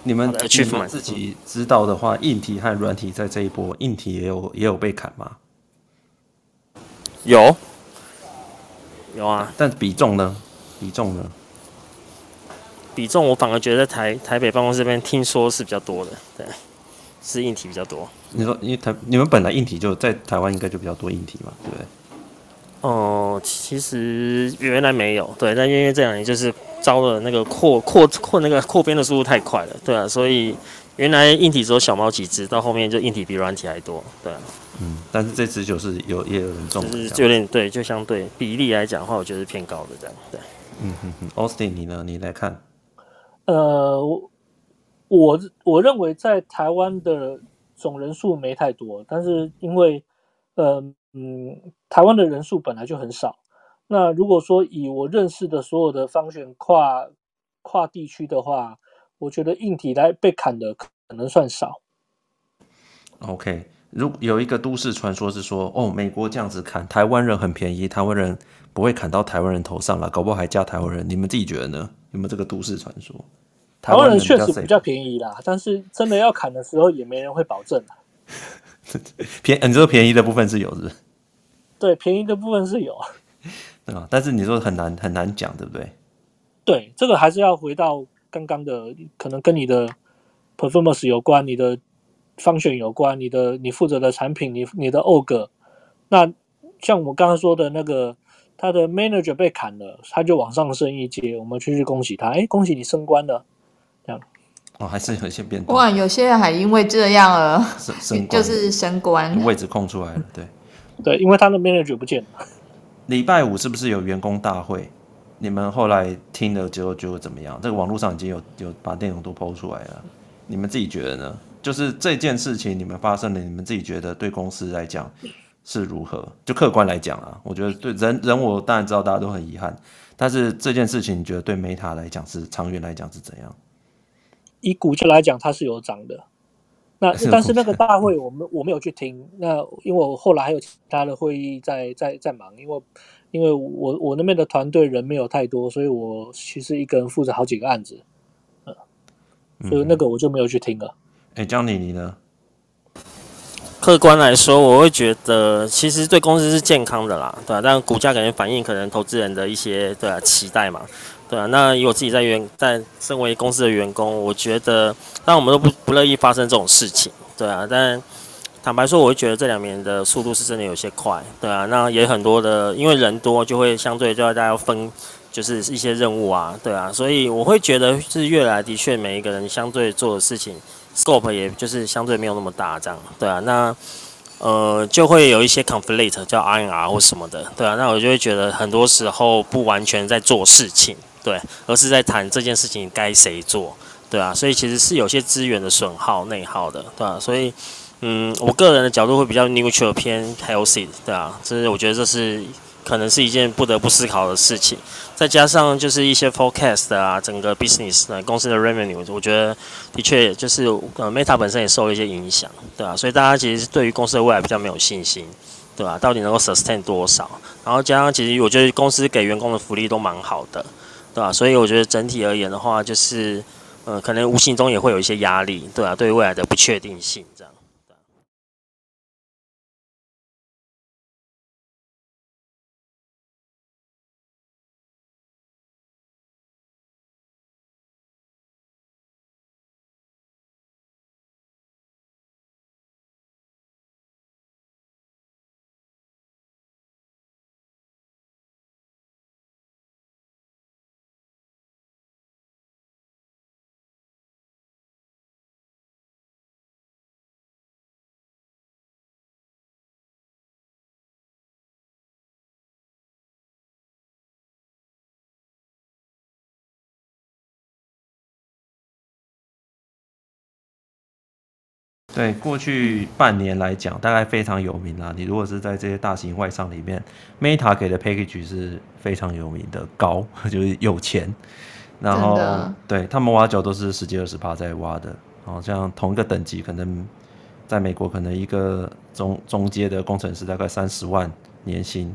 你们你们自己知道的话，硬体和软体在这一波，硬体也有也有被砍吗？有，有啊。但比重呢？比重呢？比重我反而觉得台台北办公室这边听说是比较多的，对，是硬体比较多。你说，因为台你们本来硬体就在台湾，应该就比较多硬体嘛，对不对？哦、呃，其实原来没有，对，但因为这两年就是招的那个扩扩扩那个扩编的速度太快了，对啊，所以原来硬体只有小猫几只，到后面就硬体比软体还多，对啊。嗯，但是这只就是有也有人中，就是有点对，就相对比例来讲的话，我觉得是偏高的这样，对。嗯哼哼，Austin，你呢？你来看。呃，我我认为在台湾的总人数没太多，但是因为呃嗯，台湾的人数本来就很少。那如果说以我认识的所有的方选跨跨地区的话，我觉得硬体来被砍的可能算少。OK，如有一个都市传说是说，哦，美国这样子砍台湾人很便宜，台湾人不会砍到台湾人头上了，搞不好还加台湾人。你们自己觉得呢？有没有这个都市传说？台湾人确实比较便宜啦，但是真的要砍的时候，也没人会保证。便，你说便宜的部分是有，是是？对，便宜的部分是有。对啊，但是你说很难很难讲，对不对？对，这个还是要回到刚刚的，可能跟你的 performance 有关，你的 function 有关，你的你负责的产品，你你的 org。那像我刚刚说的那个。他的 manager 被砍了，他就往上升一阶，我们去去恭喜他，哎，恭喜你升官了，这样。哦，还是有一些变动。哇，有些人还因为这样而升升 就是升官，位置空出来了，对。对，因为他的 manager 不见了。礼拜五是不是有员工大会？你们后来听了之后觉得怎么样？这个网络上已经有有把内容都抛出来了，你们自己觉得呢？就是这件事情你们发生了，你们自己觉得对公司来讲？是如何？就客观来讲啊，我觉得对人人，我当然知道大家都很遗憾，但是这件事情，你觉得对 Meta 来讲是长远来讲是怎样？以股价来讲，它是有涨的。那但是那个大会，我们我没有去听。那因为我后来还有其他的会议在在在忙，因为因为我我那边的团队人没有太多，所以我其实一个人负责好几个案子，嗯，所以那个我就没有去听了。哎、嗯，江妮你呢？客观来说，我会觉得其实对公司是健康的啦，对啊，但股价可能反映可能投资人的一些对啊期待嘛，对啊。那以我自己在员在身为公司的员工，我觉得，但我们都不不乐意发生这种事情，对啊。但坦白说，我会觉得这两年的速度是真的有些快，对啊。那也很多的，因为人多，就会相对就要大家分，就是一些任务啊，对啊。所以我会觉得是越来的确每一个人相对做的事情。Scope 也就是相对没有那么大，这样对啊，那呃就会有一些 conflict 叫 R&R 或什么的，对啊，那我就会觉得很多时候不完全在做事情，对，而是在谈这件事情该谁做，对啊，所以其实是有些资源的损耗内耗的，对啊，所以嗯，我个人的角度会比较 neutral 偏 healthy，对啊，这是我觉得这是。可能是一件不得不思考的事情，再加上就是一些 forecast 啊，整个 business 呢，公司的 revenue，我觉得的确就是呃 Meta 本身也受了一些影响，对、啊？所以大家其实对于公司的未来比较没有信心，对吧、啊？到底能够 sustain 多少？然后加上其实我觉得公司给员工的福利都蛮好的，对、啊？所以我觉得整体而言的话，就是呃可能无形中也会有一些压力，对吧、啊？对未来的不确定性对，过去半年来讲，大概非常有名啦。你如果是在这些大型外商里面，Meta 给的 package 是非常有名的，高 就是有钱。然后对他们挖角都是十几二十趴在挖的，好像同一个等级，可能在美国可能一个中中阶的工程师大概三十万年薪，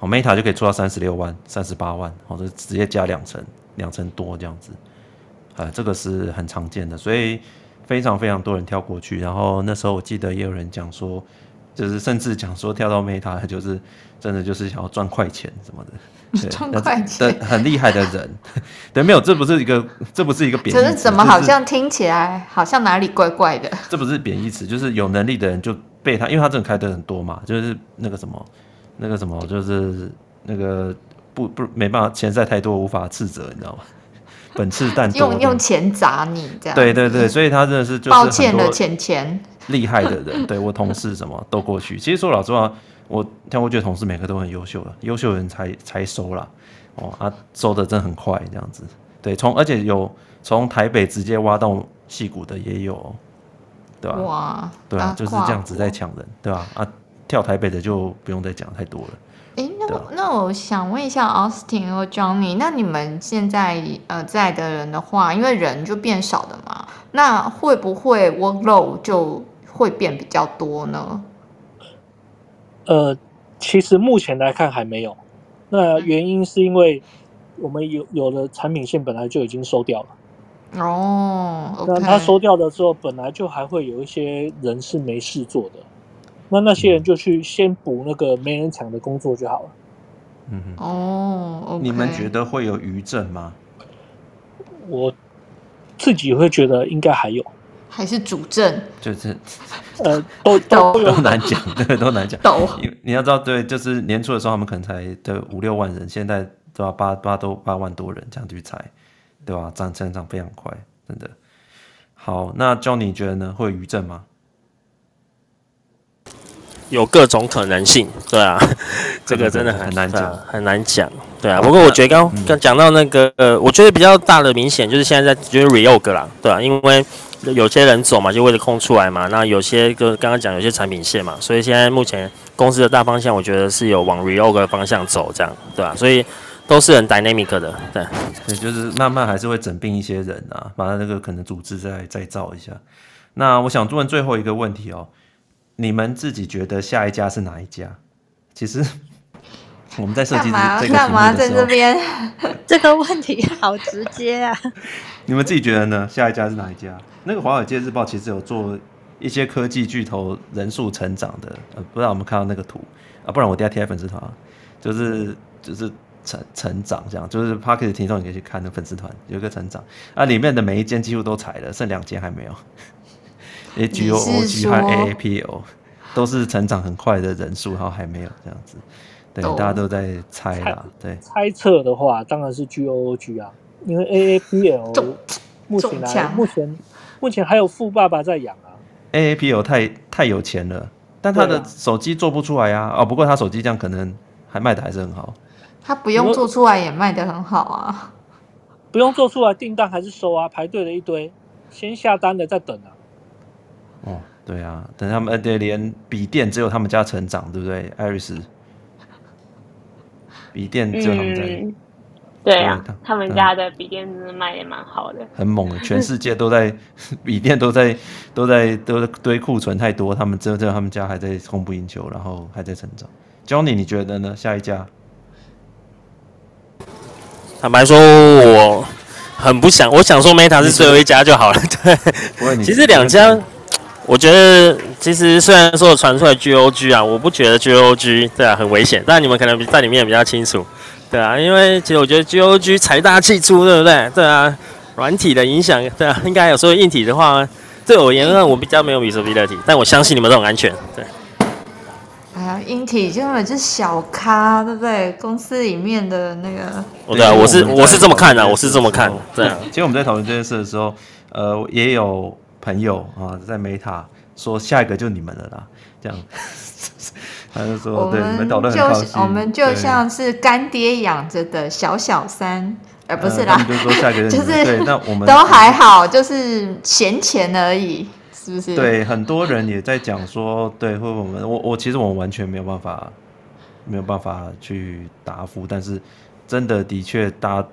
好 Meta 就可以做到三十六万、三十八万，好，就直接加两成，两成多这样子，呃，这个是很常见的，所以非常非常多人跳过去。然后那时候我记得也有人讲说，就是甚至讲说跳到 Meta 就是真的就是想要赚快钱什么的。赚快钱的很厉害的人，对，没有，这不是一个，这不是一个贬义词。可是怎么好像听起来好像哪里怪怪的？这不是贬义词，就是有能力的人就被他，因为他真的开的很多嘛，就是那个什么，那个什么，就是那个不不没办法，钱在太多无法斥责，你知道吗？本次但用用钱砸你这样。对对对，所以他真的是就是抱歉了，钱钱厉害的人，对我同事什么都过去。其实说老实话。我像我觉得同事每个都很优秀了，优秀人才才收啦，哦啊，收的真很快这样子，对，从而且有从台北直接挖到戏谷的也有，对吧？哇，对啊，就是这样子在抢人，对吧？啊，跳台北的就不用再讲太多了。那那我想问一下 Austin 和 Johnny，那你们现在呃在的人的话，因为人就变少了嘛，那会不会 workload 就会变比较多呢？呃，其实目前来看还没有，那原因是因为我们有有的产品线本来就已经收掉了。哦，okay、那他收掉的时候，本来就还会有一些人是没事做的，那那些人就去先补那个没人抢的工作就好了。嗯哼，哦，okay、你们觉得会有余震吗？我自己会觉得应该还有。还是主震，就是，呃，都 都都难讲，对，都难讲。都，你你要知道，对，就是年初的时候，他们可能才对五六万人，现在都要八八都八万多人这样去猜，对吧？涨增长非常快，真的。好，那 Johnny 你觉得呢？会有余震吗？有各种可能性，对啊，这个真的很难讲，很难讲，对啊。不过我觉得刚刚讲到那个，呃，我觉得比较大的明显就是现在在就是 reorg 啦，对啊，因为。有些人走嘛，就为了空出来嘛。那有些就刚刚讲有些产品线嘛，所以现在目前公司的大方向，我觉得是有往 reorg 的方向走，这样对吧、啊？所以都是很 dynamic 的，对。对，就是慢慢还是会整并一些人啊，把他那个可能组织再再造一下。那我想问最后一个问题哦，你们自己觉得下一家是哪一家？其实 我们在设计这个干嘛在这边？这个问题好直接啊！你们自己觉得呢？下一家是哪一家？那个《华尔街日报》其实有做一些科技巨头人数成长的，呃，不知道我们看到那个图啊，不然我等下贴在粉丝团，就是就是成成长这样，就是 p a r k e t 听众你可以去看那粉丝团有一个成长啊，里面的每一间几乎都裁了，剩两间还没有。A G O O G 和 A A P L 都是成长很快的人数，然后还没有这样子，对，大家都在猜啦，对。猜测的话，当然是 G O O G 啊，因为 A A P L 目前来目前。目前还有富爸爸在养啊，A A P L 太太有钱了，但他的手机做不出来、啊。啊、哦，不过他手机这样可能还卖的还是很好。他不用做出来也卖的很好啊。不用做出来订单还是收啊，排队了一堆，先下单的在等啊。哦，对啊，等他们呃，对，连笔电只有他们家成长，对不对？艾瑞斯，笔电只有他们家。嗯对啊，他们家的笔电真的卖也蛮好的，很猛的，全世界都在 笔电都在都在都在堆库存太多，他们只有只有他们家还在供不应求，然后还在成长。Johnny，你觉得呢？下一家？坦白说，我很不想，我想说 Meta 是最后一家就好了。对，其实两家，我觉得其实虽然说传出来 GOG 啊，我不觉得 GOG 对啊很危险，但你们可能在里面比较清楚。对啊，因为其实我觉得 G O G 财大气粗，对不对？对啊，软体的影响，对啊，应该有。时候硬体的话，对我而言，我比较没有 visibility，但我相信你们都很安全。对。哎呀，硬体根本就是小咖，对不对？公司里面的那个。对啊，我是我是这么看的、啊，我是这么看。对啊，其实我们在讨论这件事的时候，呃，也有朋友啊在 Meta 说下一个就你们了啦，这样。他就说：“我们就我们就像是干爹养着的小小三，而不是啦。就说下个人 就是对，那我们 都还好，就是闲钱而已，是不是？对，很多人也在讲说，对，会我们我我其实我们完全没有办法，没有办法去答复。但是真的的确，大家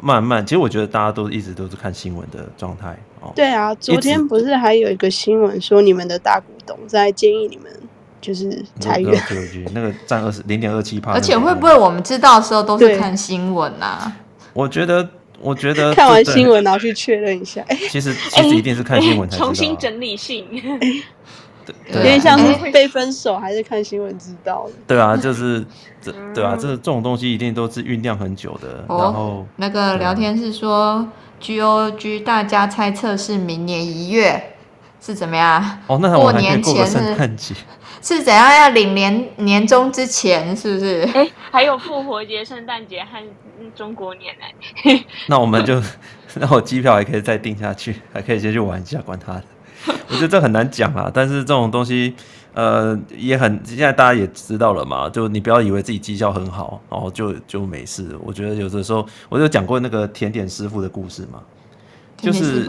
慢慢，其实我觉得大家都一直都是看新闻的状态哦。对啊，昨天不是还有一个新闻说，你们的大股东在建议你们。”就是裁员，那个占二十零点二七趴，而且会不会我们知道的时候都是看新闻啊？我觉得我觉得 看完新闻然后去确认一下。其实其实一定是看新闻。重新整理性。有点像是被分手，还是看新闻知道的。对啊，就是这，对啊，这这种东西一定都是酝酿很久的。哦、然后那个聊天是说，G O G，大家猜测是明年一月是怎么样？哦，那过年前是圣诞节，是怎样要领年年终之前，是不是？哎、欸，还有复活节、圣诞节和中国年呢、欸。那我们就，那我机票还可以再订下去，还可以先去玩一下，管他的。我觉得这很难讲啦，但是这种东西，呃，也很现在大家也知道了嘛，就你不要以为自己绩效很好，然后就就没事。我觉得有的时候，我就讲过那个甜点师傅的故事嘛，就是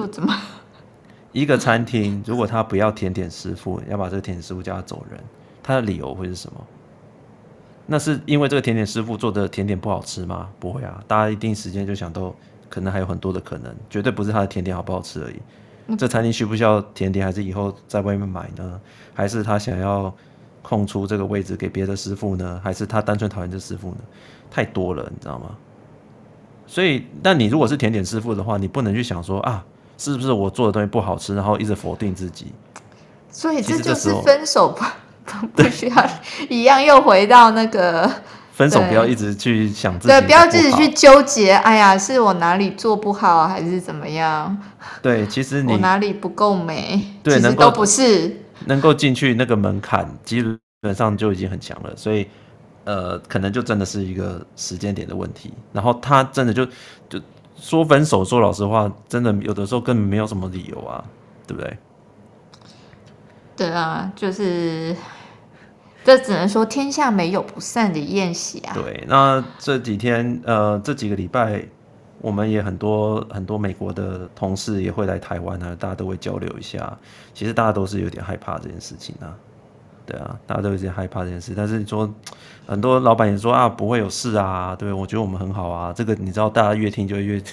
一个餐厅如果他不要甜点师傅，要把这个甜点师傅叫他走人，他的理由会是什么？那是因为这个甜点师傅做的甜点不好吃吗？不会啊，大家一定时间就想到，可能还有很多的可能，绝对不是他的甜点好不好吃而已。这餐厅需不需要甜点，还是以后在外面买呢？还是他想要空出这个位置给别的师傅呢？还是他单纯讨厌这师傅呢？太多了，你知道吗？所以，那你如果是甜点师傅的话，你不能去想说啊，是不是我做的东西不好吃，然后一直否定自己。所以这就是分手吧，不需要一样，又回到那个。分手不要一直去想自己，对，不要自己去纠结。哎呀，是我哪里做不好，还是怎么样？对，其实你我哪里不够美？对，其实都不是。能够进去那个门槛，基本上就已经很强了。所以，呃，可能就真的是一个时间点的问题。然后他真的就就说分手，说老实话，真的有的时候根本没有什么理由啊，对不对？对啊，就是。这只能说天下没有不散的宴席啊。对，那这几天呃，这几个礼拜，我们也很多很多美国的同事也会来台湾啊，大家都会交流一下。其实大家都是有点害怕这件事情啊。对啊，大家都有些害怕这件事。但是你说 很多老板也说啊，不会有事啊。对，我觉得我们很好啊。这个你知道，大家越听就会越。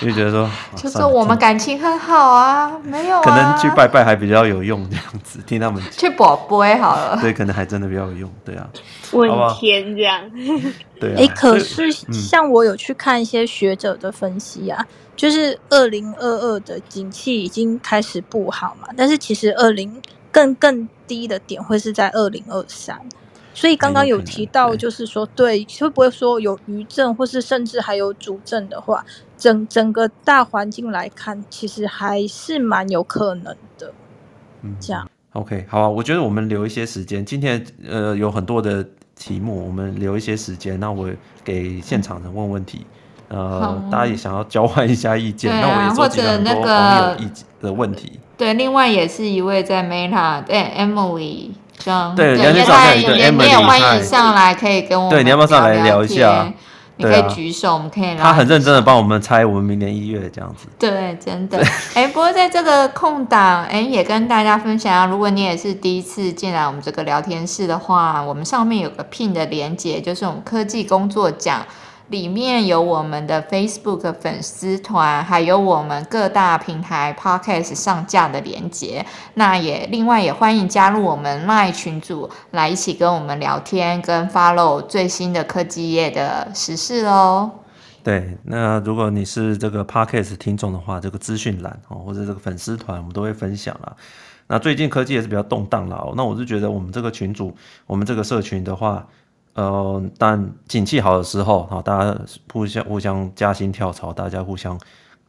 就觉得说，就是我们感情很好啊，没有啊，可能去拜拜还比较有用，这样子 听他们去宝贝好了，对，可能还真的比较有用，对啊，问天这样，对啊，哎、欸，可是像我有去看一些学者的分析啊，嗯、就是二零二二的景气已经开始不好嘛，但是其实二零更更低的点会是在二零二三。所以刚刚有提到，就是说，对，会不会说有余震，或是甚至还有主震的话，整整个大环境来看，其实还是蛮有可能的。嗯，这样。OK，好啊，我觉得我们留一些时间，今天呃有很多的题目，我们留一些时间，那我给现场人问问题，呃，大家也想要交换一下意见，那我也收集了很多网友意见的问题。对，另外也是一位在 Meta，对，Emily。对，也欢迎，也欢迎上来，可以跟我们对，你要不要上来聊一下？你可以举手，我们可以。他很认真的帮我们猜我们明年一月这样子。对，真的。哎，不过在这个空档，哎，也跟大家分享，如果你也是第一次进来我们这个聊天室的话，我们上面有个 pin 的连接，就是我们科技工作奖。里面有我们的 Facebook 粉丝团，还有我们各大平台 Podcast 上架的连接。那也另外也欢迎加入我们 Line 群组，来一起跟我们聊天，跟 follow 最新的科技业的时事哦。对，那如果你是这个 Podcast 听众的话，这个资讯栏哦，或者这个粉丝团，我们都会分享啦。那最近科技也是比较动荡了，那我是觉得我们这个群组，我们这个社群的话。呃，但景气好的时候，好，大家互相互相加薪跳槽，大家互相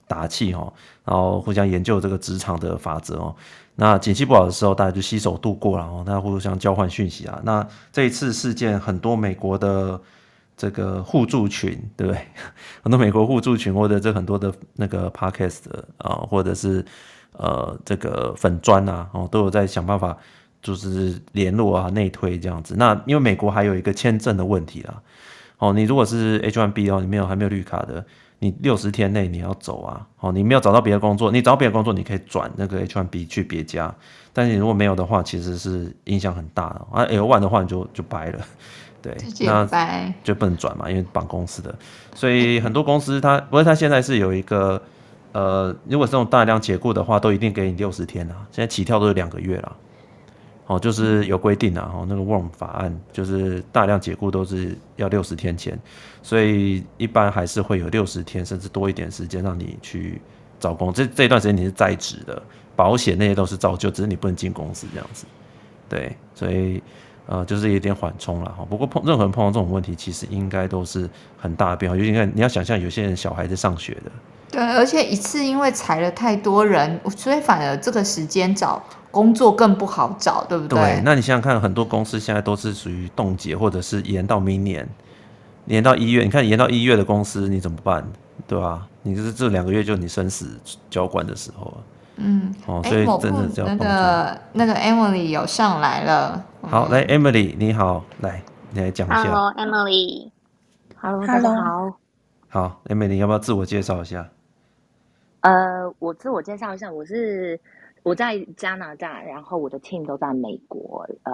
打气哈，然后互相研究这个职场的法则哦。那景气不好的时候，大家就携手度过了哦，大家互相交换讯息啊。那这一次事件，很多美国的这个互助群，对不对？很多美国互助群，或者这很多的那个 podcast 啊，或者是呃这个粉砖啊，哦，都有在想办法。就是联络啊，内推这样子。那因为美国还有一个签证的问题啦。哦，你如果是 H1B 哦，你没有还没有绿卡的，你六十天内你要走啊。哦，你没有找到别的工作，你找到别的工作，你可以转那个 H1B 去别家。但是你如果没有的话，其实是影响很大的。啊，L1 的话你就就掰了，对，那就不能转嘛，因为绑公司的。所以很多公司它，不过它现在是有一个，呃，如果是这种大量解雇的话，都一定给你六十天啊。现在起跳都是两个月了。哦，就是有规定啊，哦，那个 WORM 法案就是大量解雇都是要六十天前，所以一般还是会有六十天甚至多一点时间让你去找工。这这一段时间你是在职的，保险那些都是照旧，只是你不能进公司这样子。对，所以呃，就是有点缓冲了哈。不过碰任何人碰到这种问题，其实应该都是很大的变化。尤其你看，你要想象有些人小孩在上学的。对，而且一次因为裁了太多人，所以反而这个时间找工作更不好找，对不对？对，那你想想看，很多公司现在都是属于冻结，或者是延到明年，延到一月。你看延到一月的公司，你怎么办？对吧？你就是这两个月就你生死交关的时候。嗯，哦，所以真的叫那个那个 Emily 有上来了。好，来 Emily，你好，来你来讲一下。Hello，Emily。Hello，大家好。好，Emily，要不要自我介绍一下？呃，我自我介绍一下，我是我在加拿大，然后我的 team 都在美国。呃，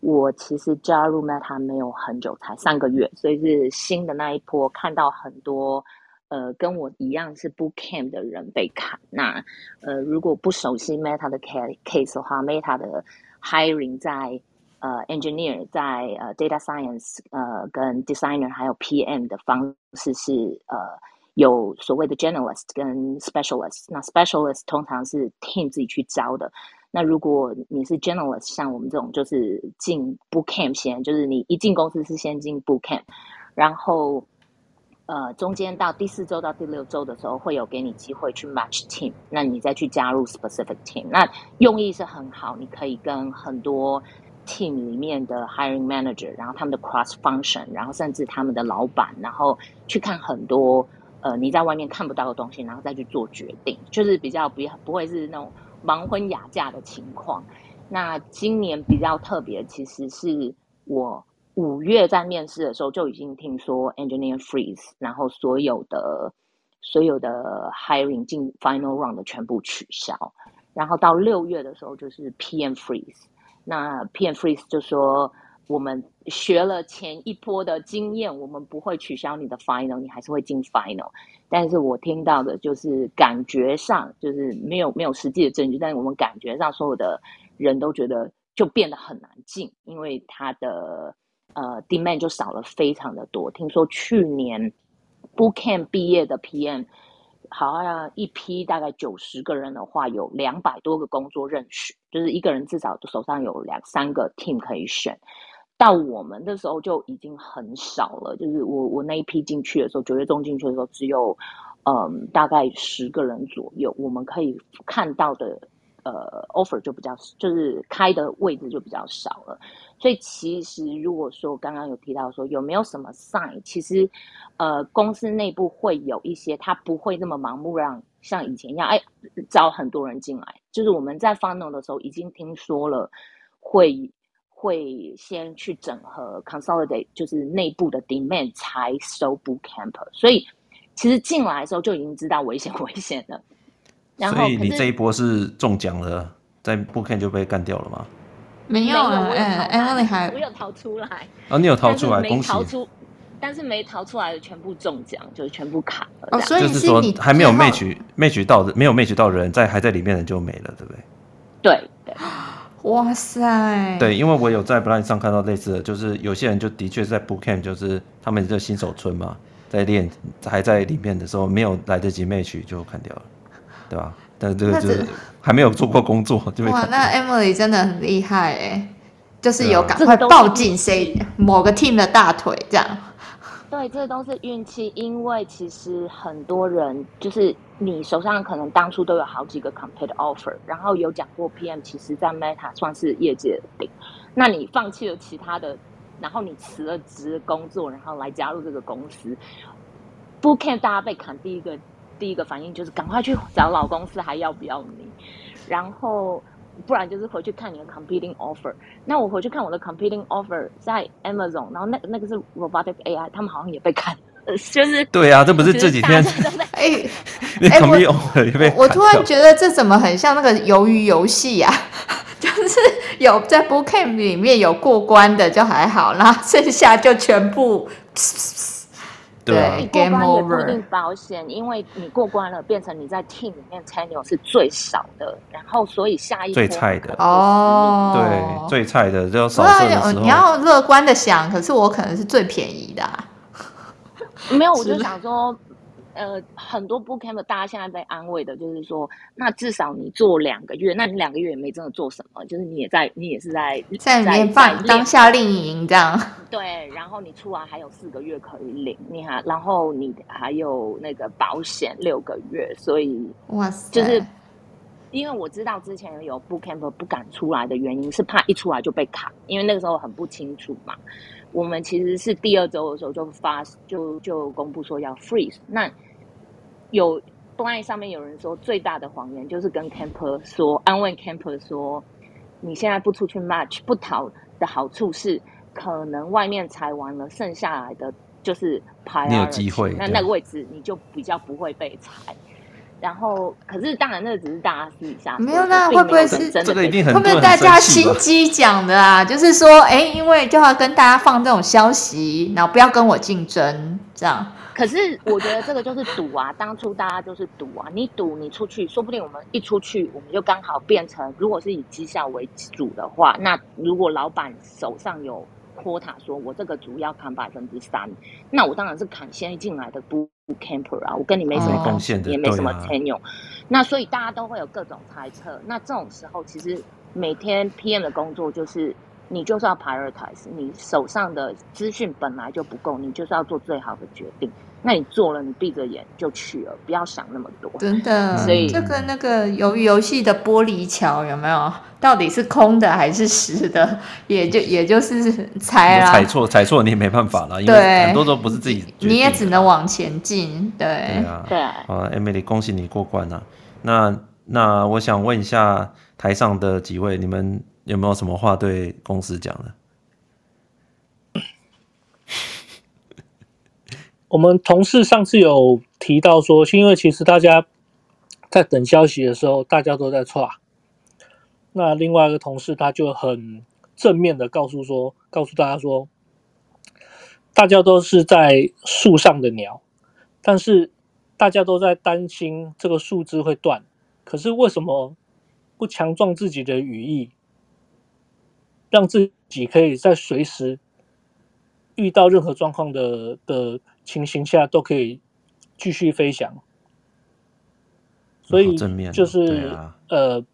我其实加入 Meta 没有很久，才三个月，所以是新的那一波，看到很多呃跟我一样是 boot camp 的人被砍。那呃，如果不熟悉 Meta 的 case 的话，Meta 的 hiring 在呃 engineer 在呃 data science 呃跟 designer 还有 PM 的方式是呃。有所谓的 generalist 跟 specialist，那 specialist 通常是 team 自己去招的。那如果你是 generalist，像我们这种就是进 boot camp 先，就是你一进公司是先进 boot camp，然后呃中间到第四周到第六周的时候会有给你机会去 match team，那你再去加入 specific team。那用意是很好，你可以跟很多 team 里面的 hiring manager，然后他们的 cross function，然后甚至他们的老板，然后去看很多。呃，你在外面看不到的东西，然后再去做决定，就是比较不不会是那种盲婚哑嫁的情况。那今年比较特别，其实是我五月在面试的时候就已经听说 engineer freeze，然后所有的所有的 hiring 进 final round 的全部取消，然后到六月的时候就是 PM freeze，那 PM freeze 就说。我们学了前一波的经验，我们不会取消你的 final，你还是会进 final。但是我听到的就是感觉上就是没有没有实际的证据，但是我们感觉上所有的人都觉得就变得很难进，因为他的呃 demand 就少了非常的多。听说去年 bootcamp 毕业的 PM 好像一批大概九十个人的话，有两百多个工作任选，就是一个人至少手上有两三个 team 可以选。到我们的时候就已经很少了，就是我我那一批进去的时候，九月中进去的时候只有，嗯，大概十个人左右。我们可以看到的，呃，offer 就比较，就是开的位置就比较少了。所以其实如果说刚刚有提到说有没有什么 sign，其实，呃，公司内部会有一些，他不会那么盲目让像以前一样，哎，招很多人进来。就是我们在 funnel 的时候已经听说了会。会先去整合 consolidate，就是内部的 demand 才收 boot camp，所以其实进来的时候就已经知道危险 危险了。然后，所以你这一波是中奖了，在 boot camp 就被干掉了吗？没有啊，哎哎，你还我有逃出来啊、哦？你有逃出来，没逃出，但是没逃出来的全部中奖，就是全部卡了。哦，所以就是说还没有 match match 到的，没有 match 到的人在还在里面的就没了，对不对？对对。哇塞！对，因为我有在 Blind 上看到类似的，就是有些人就的确是在 Bootcamp，就是他们这新手村嘛，在练还在里面的时候，没有来得及 match 就砍掉了，对吧？但是这个就是还没有做过工作就被砍。哇，那 Emily 真的很厉害哎，就是有赶快抱紧谁某个 team 的大腿这样。对，这都是运气，因为其实很多人就是你手上可能当初都有好几个 compete offer，然后有讲过 PM，其实在 Meta 算是业界顶。那你放弃了其他的，然后你辞了职工作，然后来加入这个公司，Bootcamp 大家被砍，第一个第一个反应就是赶快去找老公司，还要不要你？然后。不然就是回去看你的 competing offer。那我回去看我的 competing offer 在 Amazon，然后那那个是 robotic AI，他们好像也被砍，就是对啊，这不是这几天哎 哎我我突然觉得这怎么很像那个鱿鱼游戏呀？就是有在 Bootcamp 里面有过关的就还好，然后剩下就全部。对过关 Game 也不一定保险，因为你过关了，变成你在 team 里面 tenure 是最少的，然后所以下一波最菜的。哦。对，最菜的就要不扫射的然时候，你要乐观的想，可是我可能是最便宜的、啊。没有，我就想说，呃，很多 book camp 大家现在被安慰的就是说，那至少你做两个月，那你两个月也没真的做什么，就是你也在，你也是在在里面在放当夏令营这样，对，然后你出来还有四个月可以领，你还然后你还有那个保险六个月，所以哇塞！就是因为我知道之前有 book camp 不敢出来的原因是怕一出来就被卡，因为那个时候很不清楚嘛。我们其实是第二周的时候就发就就公布说要 freeze，那有 blind 上面有人说最大的谎言就是跟 camper 说安慰 camper 说你现在不出去 match 不逃的好处是可能外面裁完了，剩下来的就是排你有机会那那个位置你就比较不会被裁。然后，可是当然，那只是大家私底下没有啦说的并会不会是真的这个一定很会不会大家心机讲的啊？就是说，哎，因为就要跟大家放这种消息，然后不要跟我竞争，这样。可是我觉得这个就是赌啊，当初大家就是赌啊，你赌你出去，说不定我们一出去，我们就刚好变成，如果是以绩效为主的话，那如果老板手上有 quota，说我这个组要砍百分之三，那我当然是砍先进来的 boot camper 啊，我跟你没什么贡献也没什么对啊 tenure，那所以大家都会有各种猜测。那这种时候，其实每天 PM 的工作就是。你就是要 prioritize，你手上的资讯本来就不够，你就是要做最好的决定。那你做了，你闭着眼就去了，不要想那么多。真的，所以这个那个鱿鱼游戏的玻璃桥有没有？到底是空的还是实的？也就也就是猜啦，踩错踩错你也没办法了，因对为很多都不是自己你也只能往前进。对，对啊，对啊，Emily，恭喜你过关了、啊。那那我想问一下台上的几位，你们有没有什么话对公司讲的？我们同事上次有提到说，是因为其实大家在等消息的时候，大家都在错。那另外一个同事他就很正面的告诉说，告诉大家说，大家都是在树上的鸟，但是大家都在担心这个树枝会断，可是为什么不强壮自己的羽翼，让自己可以在随时遇到任何状况的的情形下都可以继续飞翔，所以就是、啊、呃，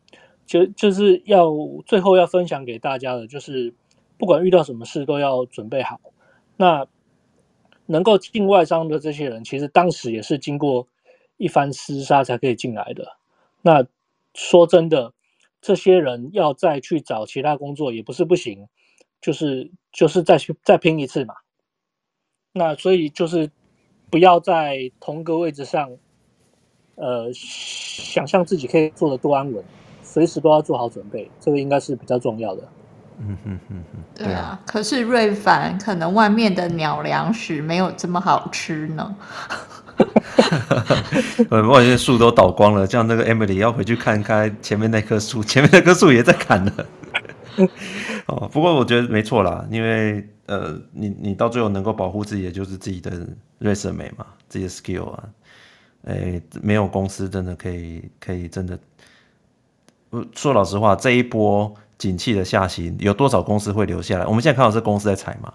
就就是要最后要分享给大家的，就是不管遇到什么事都要准备好。那能够进外商的这些人，其实当时也是经过一番厮杀才可以进来的。那说真的，这些人要再去找其他工作也不是不行，就是就是再去再拼一次嘛。那所以就是不要在同个位置上，呃，想象自己可以做得多安稳，随时都要做好准备，这个应该是比较重要的。嗯哼哼哼，对啊。可是瑞凡可能外面的鸟粮食没有这么好吃呢。呃，外面树都倒光了，这样那个 Emily 要回去看看前面那棵树，前面那棵树也在砍了。哦，不过我觉得没错啦，因为呃，你你到最后能够保护自己的就是自己的 resume 嘛，自己的 skill 啊，诶，没有公司真的可以可以真的，说老实话，这一波景气的下行，有多少公司会留下来？我们现在看到是公司在裁嘛，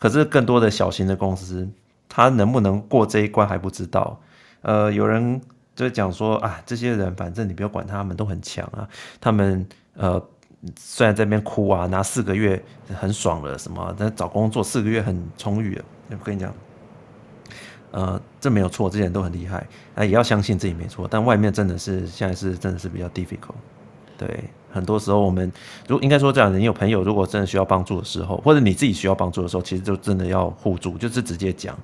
可是更多的小型的公司，它能不能过这一关还不知道。呃，有人就讲说啊，这些人反正你不要管他们，都很强啊，他们呃。虽然在那边哭啊，拿四个月很爽了，什么？但找工作四个月很充裕了。我跟你讲，呃，这没有错，这些人都很厉害，那，也要相信自己没错。但外面真的是现在是真的是比较 difficult。对，很多时候我们如应该说这样，你有朋友如果真的需要帮助的时候，或者你自己需要帮助的时候，其实就真的要互助，就是直接讲，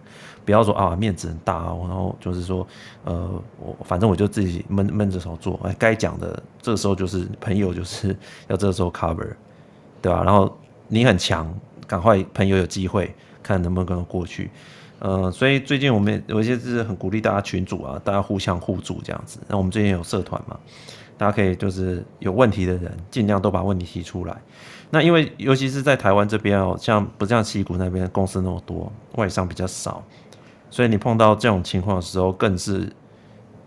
不要说啊面子很大，然后就是说呃我反正我就自己闷闷着手做，哎，该讲的这个时候就是朋友就是要这个时候 cover，对吧？然后你很强，赶快朋友有机会看能不能跟他过去，呃，所以最近我们有一些是很鼓励大家群组啊，大家互相互助这样子。那我们最近有社团嘛？大家可以就是有问题的人，尽量都把问题提出来。那因为尤其是在台湾这边哦，像不像矽谷那边公司那么多，外商比较少，所以你碰到这种情况的时候，更是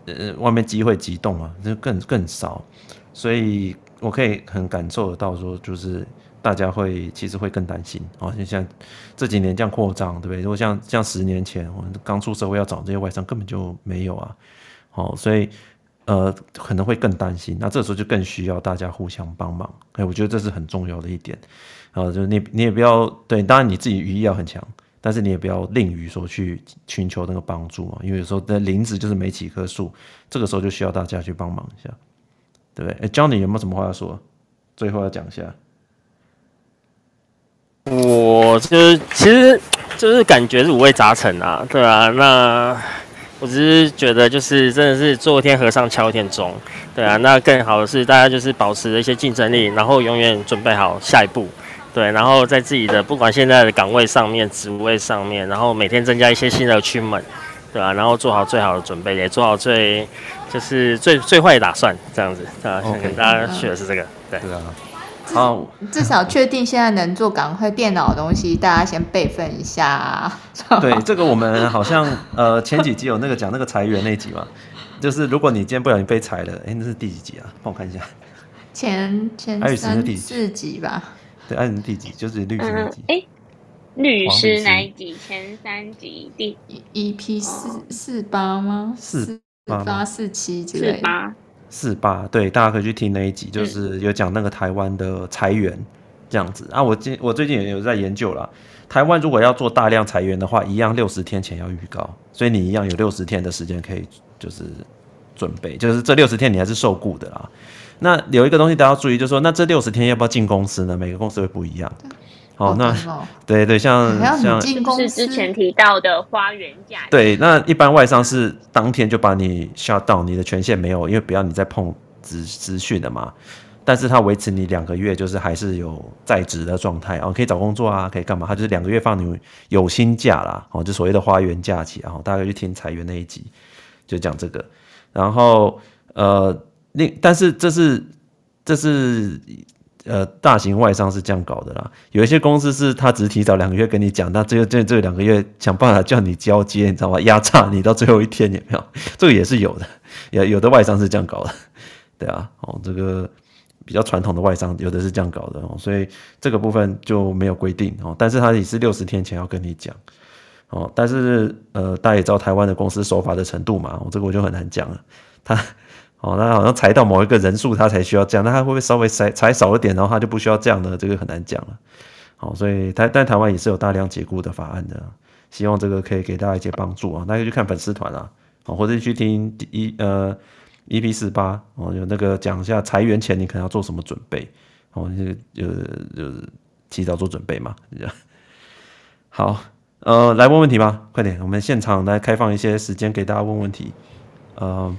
呃外面机会急动啊，就更更少。所以我可以很感受得到说，就是大家会其实会更担心啊，就像这几年这样扩张，对不对？如果像像十年前我们刚出社会要找这些外商，根本就没有啊。好，所以。呃，可能会更担心，那这时候就更需要大家互相帮忙。哎，我觉得这是很重要的一点。啊，就是你你也不要对，当然你自己语义要很强，但是你也不要吝于说去寻求那个帮助嘛，因为有时候那林子就是没几棵树，这个时候就需要大家去帮忙一下，对不对？哎，Johnny 有没有什么话要说？最后要讲一下。我就是其实就是感觉是五味杂陈啊，对啊，那。我只是觉得，就是真的是做一天和尚敲一天钟，对啊，那更好的是大家就是保持了一些竞争力，然后永远准备好下一步，对，然后在自己的不管现在的岗位上面、职位上面，然后每天增加一些新的 achievement，对啊，然后做好最好的准备，也做好最就是最最坏的打算，这样子。啊，想跟大家学的是这个，对。对啊好，至少确定现在能做赶快电脑的东西，大家先备份一下啊。对，这个我们好像呃前几集有那个讲那个裁员那集嘛，就是如果你今天不小心被裁了，哎，那是第几集啊？帮我看一下。前前三四集吧。对，爱人第几？就是律师那集。哎、嗯，律师哪一集？前三集第 EP 四四八吗？四八四七之类的。四八对，大家可以去听那一集，就是有讲那个台湾的裁员这样子啊。我今我最近也有在研究啦，台湾如果要做大量裁员的话，一样六十天前要预告，所以你一样有六十天的时间可以就是准备，就是这六十天你还是受雇的啦。那有一个东西大家要注意，就是说那这六十天要不要进公司呢？每个公司会不一样。好，哦，那对对，像像是之前提到的花园假。对，那一般外商是当天就把你 shut down，你的权限没有，因为不要你再碰资资讯的嘛。但是他维持你两个月，就是还是有在职的状态，哦，可以找工作啊，可以干嘛？他就是两个月放你有薪假啦，哦，就所谓的花园假期啊。大家去听裁员那一集，就讲这个。然后呃，另但是这是这是。呃，大型外商是这样搞的啦。有一些公司是他只提早两个月跟你讲，那这个这这两个月想办法叫你交接，你知道吗？压榨你到最后一天，有没有？这个也是有的，有有的外商是这样搞的，对啊。哦，这个比较传统的外商有的是这样搞的哦，所以这个部分就没有规定哦。但是他也是六十天前要跟你讲哦。但是呃，大家也知道台湾的公司守法的程度嘛，哦，这个我就很难讲了。他。哦，那好像裁到某一个人数，他才需要这样，那他会不会稍微裁裁少一点，然后他就不需要这样呢？这个很难讲了。好，所以台但台湾也是有大量解雇的法案的，希望这个可以给大家一些帮助啊。大家去看粉丝团啊，好，或者去听一呃 EP 四八哦，有那个讲一下裁员前你可能要做什么准备，哦，就就就提早做准备嘛，好，呃，来问问题吧，快点，我们现场来开放一些时间给大家问问题，呃。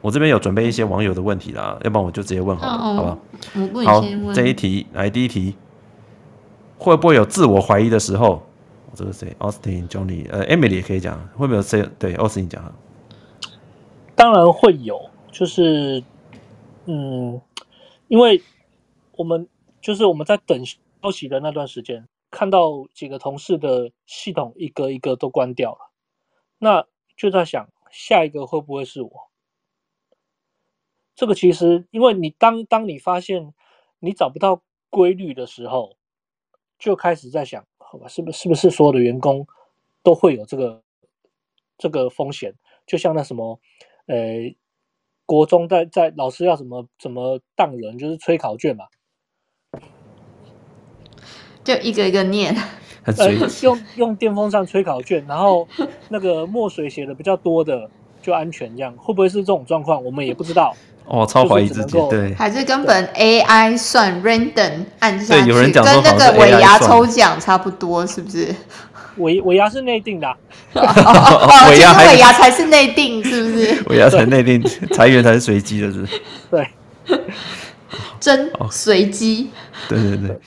我这边有准备一些网友的问题啦，要不然我就直接问好了，哦、好吧？我问你先问。好，这一题来第一题，会不会有自我怀疑的时候？这个谁？Austin、Johnny、呃，Emily 也可以讲，会不会有谁？对，Austin 讲。当然会有，就是嗯，因为我们就是我们在等消息的那段时间，看到几个同事的系统一个一个都关掉了，那就在想下一个会不会是我？这个其实，因为你当当你发现你找不到规律的时候，就开始在想，好吧，是不是是不是所有的员工都会有这个这个风险？就像那什么，呃，国中在在老师要怎么怎么当人，就是催考卷嘛，就一个一个念，呃，用用电风扇吹考卷，然后那个墨水写的比较多的就安全，这样会不会是这种状况？我们也不知道。哦，超怀疑自己，对，还是根本 AI 算 random 按下去，有人讲跟那个尾牙抽奖差不多，是不是？尾尾牙是内定的，哦 哦，尾牙尾牙才是内定，是不是？尾牙才内定，裁员才是随机的，是不是？对，真随机。对对对，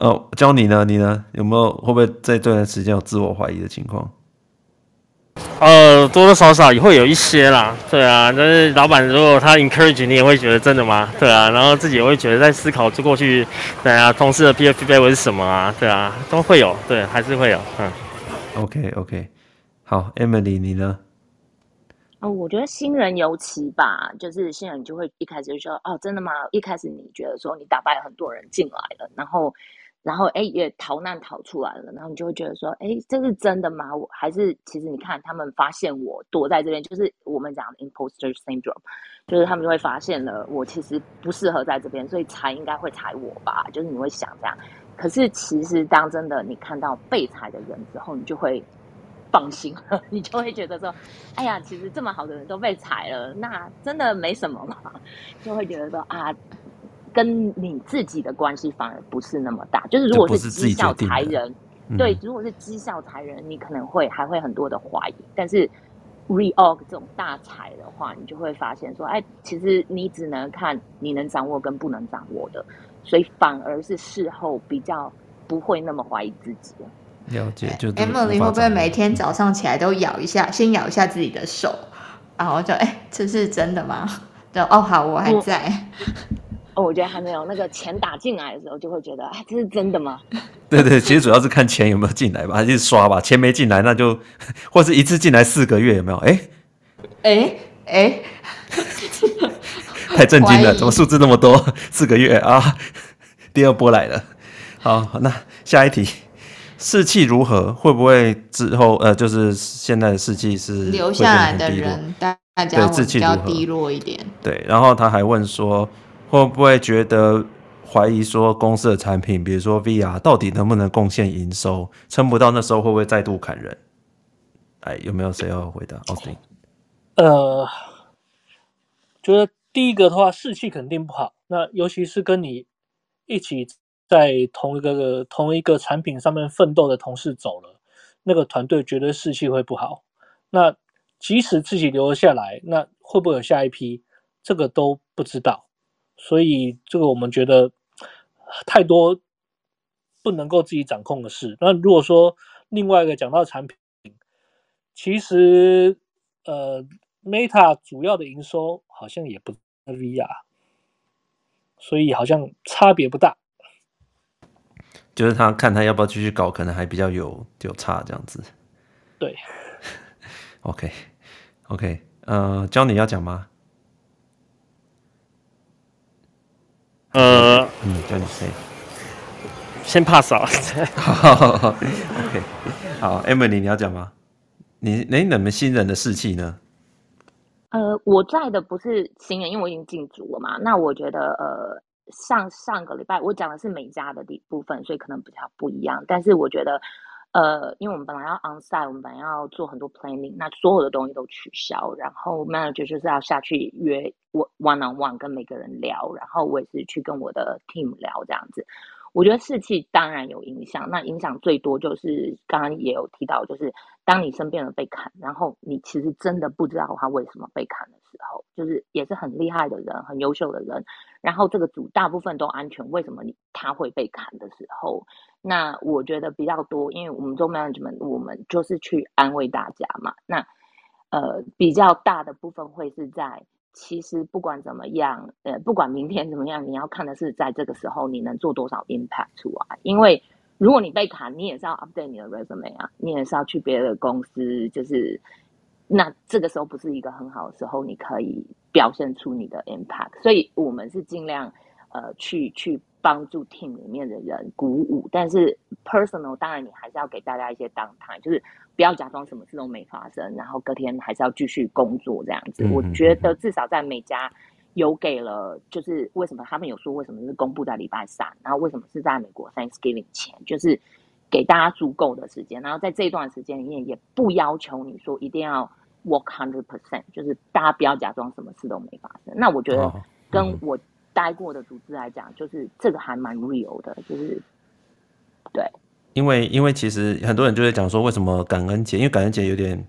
哦，教你呢，你呢，有没有会不会在这段时间有自我怀疑的情况？呃，多多少少也会有一些啦，对啊，但是老板如果他 encourage 你，也会觉得真的吗？对啊，然后自己也会觉得在思考，就过去，对啊，同事的 PFP 会是什么啊？对啊，都会有，对，还是会有，嗯。OK OK，好，Emily，你呢？哦，我觉得新人尤其吧，就是新人就会一开始就说，哦，真的吗？一开始你觉得说你打败很多人进来了，然后。然后哎，也逃难逃出来了，然后你就会觉得说，哎，这是真的吗？我还是其实你看，他们发现我躲在这边，就是我们讲的 imposter syndrome，就是他们就会发现了我其实不适合在这边，所以才应该会裁我吧？就是你会想这样。可是其实当真的你看到被裁的人之后，你就会放心了，你就会觉得说，哎呀，其实这么好的人都被裁了，那真的没什么嘛，就会觉得说啊。跟你自己的关系反而不是那么大，就是如果是绩效裁人，对，如果是绩效裁人，你可能会还会很多的怀疑。但是 reorg 这种大裁的话，你就会发现说，哎，其实你只能看你能掌握跟不能掌握的，所以反而是事后比较不会那么怀疑自己。了解，就 Emily 会不会每天早上起来都咬一下，先咬一下自己的手，然后就哎，这是真的吗？就哦，好，我还在。哦，我觉得还没有那个钱打进来的时候，就会觉得啊，这是真的吗？对对，其实主要是看钱有没有进来吧，还是刷吧。钱没进来，那就 或是一次进来四个月有没有？哎哎哎，太震惊了，怎么数字那么多？四个月啊，第二波来了。好，那下一题，士气如何？会不会之后呃，就是现在的士气是留下来的人，大家会比较低落一点。对，然后他还问说。会不会觉得怀疑说公司的产品，比如说 VR，到底能不能贡献营收？撑不到那时候会不会再度砍人？哎，有没有谁要回答？Austin？呃，觉得第一个的话，士气肯定不好。那尤其是跟你一起在同一个同一个产品上面奋斗的同事走了，那个团队绝对士气会不好。那即使自己留了下来，那会不会有下一批？这个都不知道。所以这个我们觉得太多不能够自己掌控的事。那如果说另外一个讲到产品，其实呃，Meta 主要的营收好像也不是 VR，所以好像差别不大。就是他看他要不要继续搞，可能还比较有有差这样子。对。OK OK，呃，教你要讲吗？呃，嗯，叫你谁？先 pass 啊。OK，好，Emily，你要讲吗？你，你你们新人的士气呢？呃，我在的不是新人，因为我已经进组了嘛。那我觉得，呃，上上个礼拜我讲的是美家的部分，所以可能比较不一样。但是我觉得。呃，因为我们本来要 onsite，我们本来要做很多 planning，那所有的东西都取消，然后 manager 就是要下去约我 one on one 跟每个人聊，然后我也是去跟我的 team 聊这样子。我觉得士气当然有影响，那影响最多就是刚刚也有提到，就是当你身边人被砍，然后你其实真的不知道他为什么被砍的时候，就是也是很厉害的人，很优秀的人，然后这个组大部分都安全，为什么你他会被砍的时候？那我觉得比较多，因为我们做 management，我们就是去安慰大家嘛。那呃，比较大的部分会是在，其实不管怎么样，呃，不管明天怎么样，你要看的是在这个时候你能做多少 impact 出来。因为如果你被砍，你也是要 update 你的 resume 啊，你也是要去别的公司，就是那这个时候不是一个很好的时候，你可以表现出你的 impact。所以我们是尽量呃去去。帮助 team 里面的人鼓舞，但是 personal 当然你还是要给大家一些 downtime，就是不要假装什么事都没发生，然后隔天还是要继续工作这样子。我觉得至少在每家有给了，就是为什么他们有说为什么是公布在礼拜三，然后为什么是在美国 Thanksgiving 前，就是给大家足够的时间，然后在这一段时间里面也不要求你说一定要 work hundred percent，就是大家不要假装什么事都没发生。那我觉得跟我。待过的组织来讲，就是这个还蛮 real 的，就是对。因为因为其实很多人就在讲说，为什么感恩节？因为感恩节有点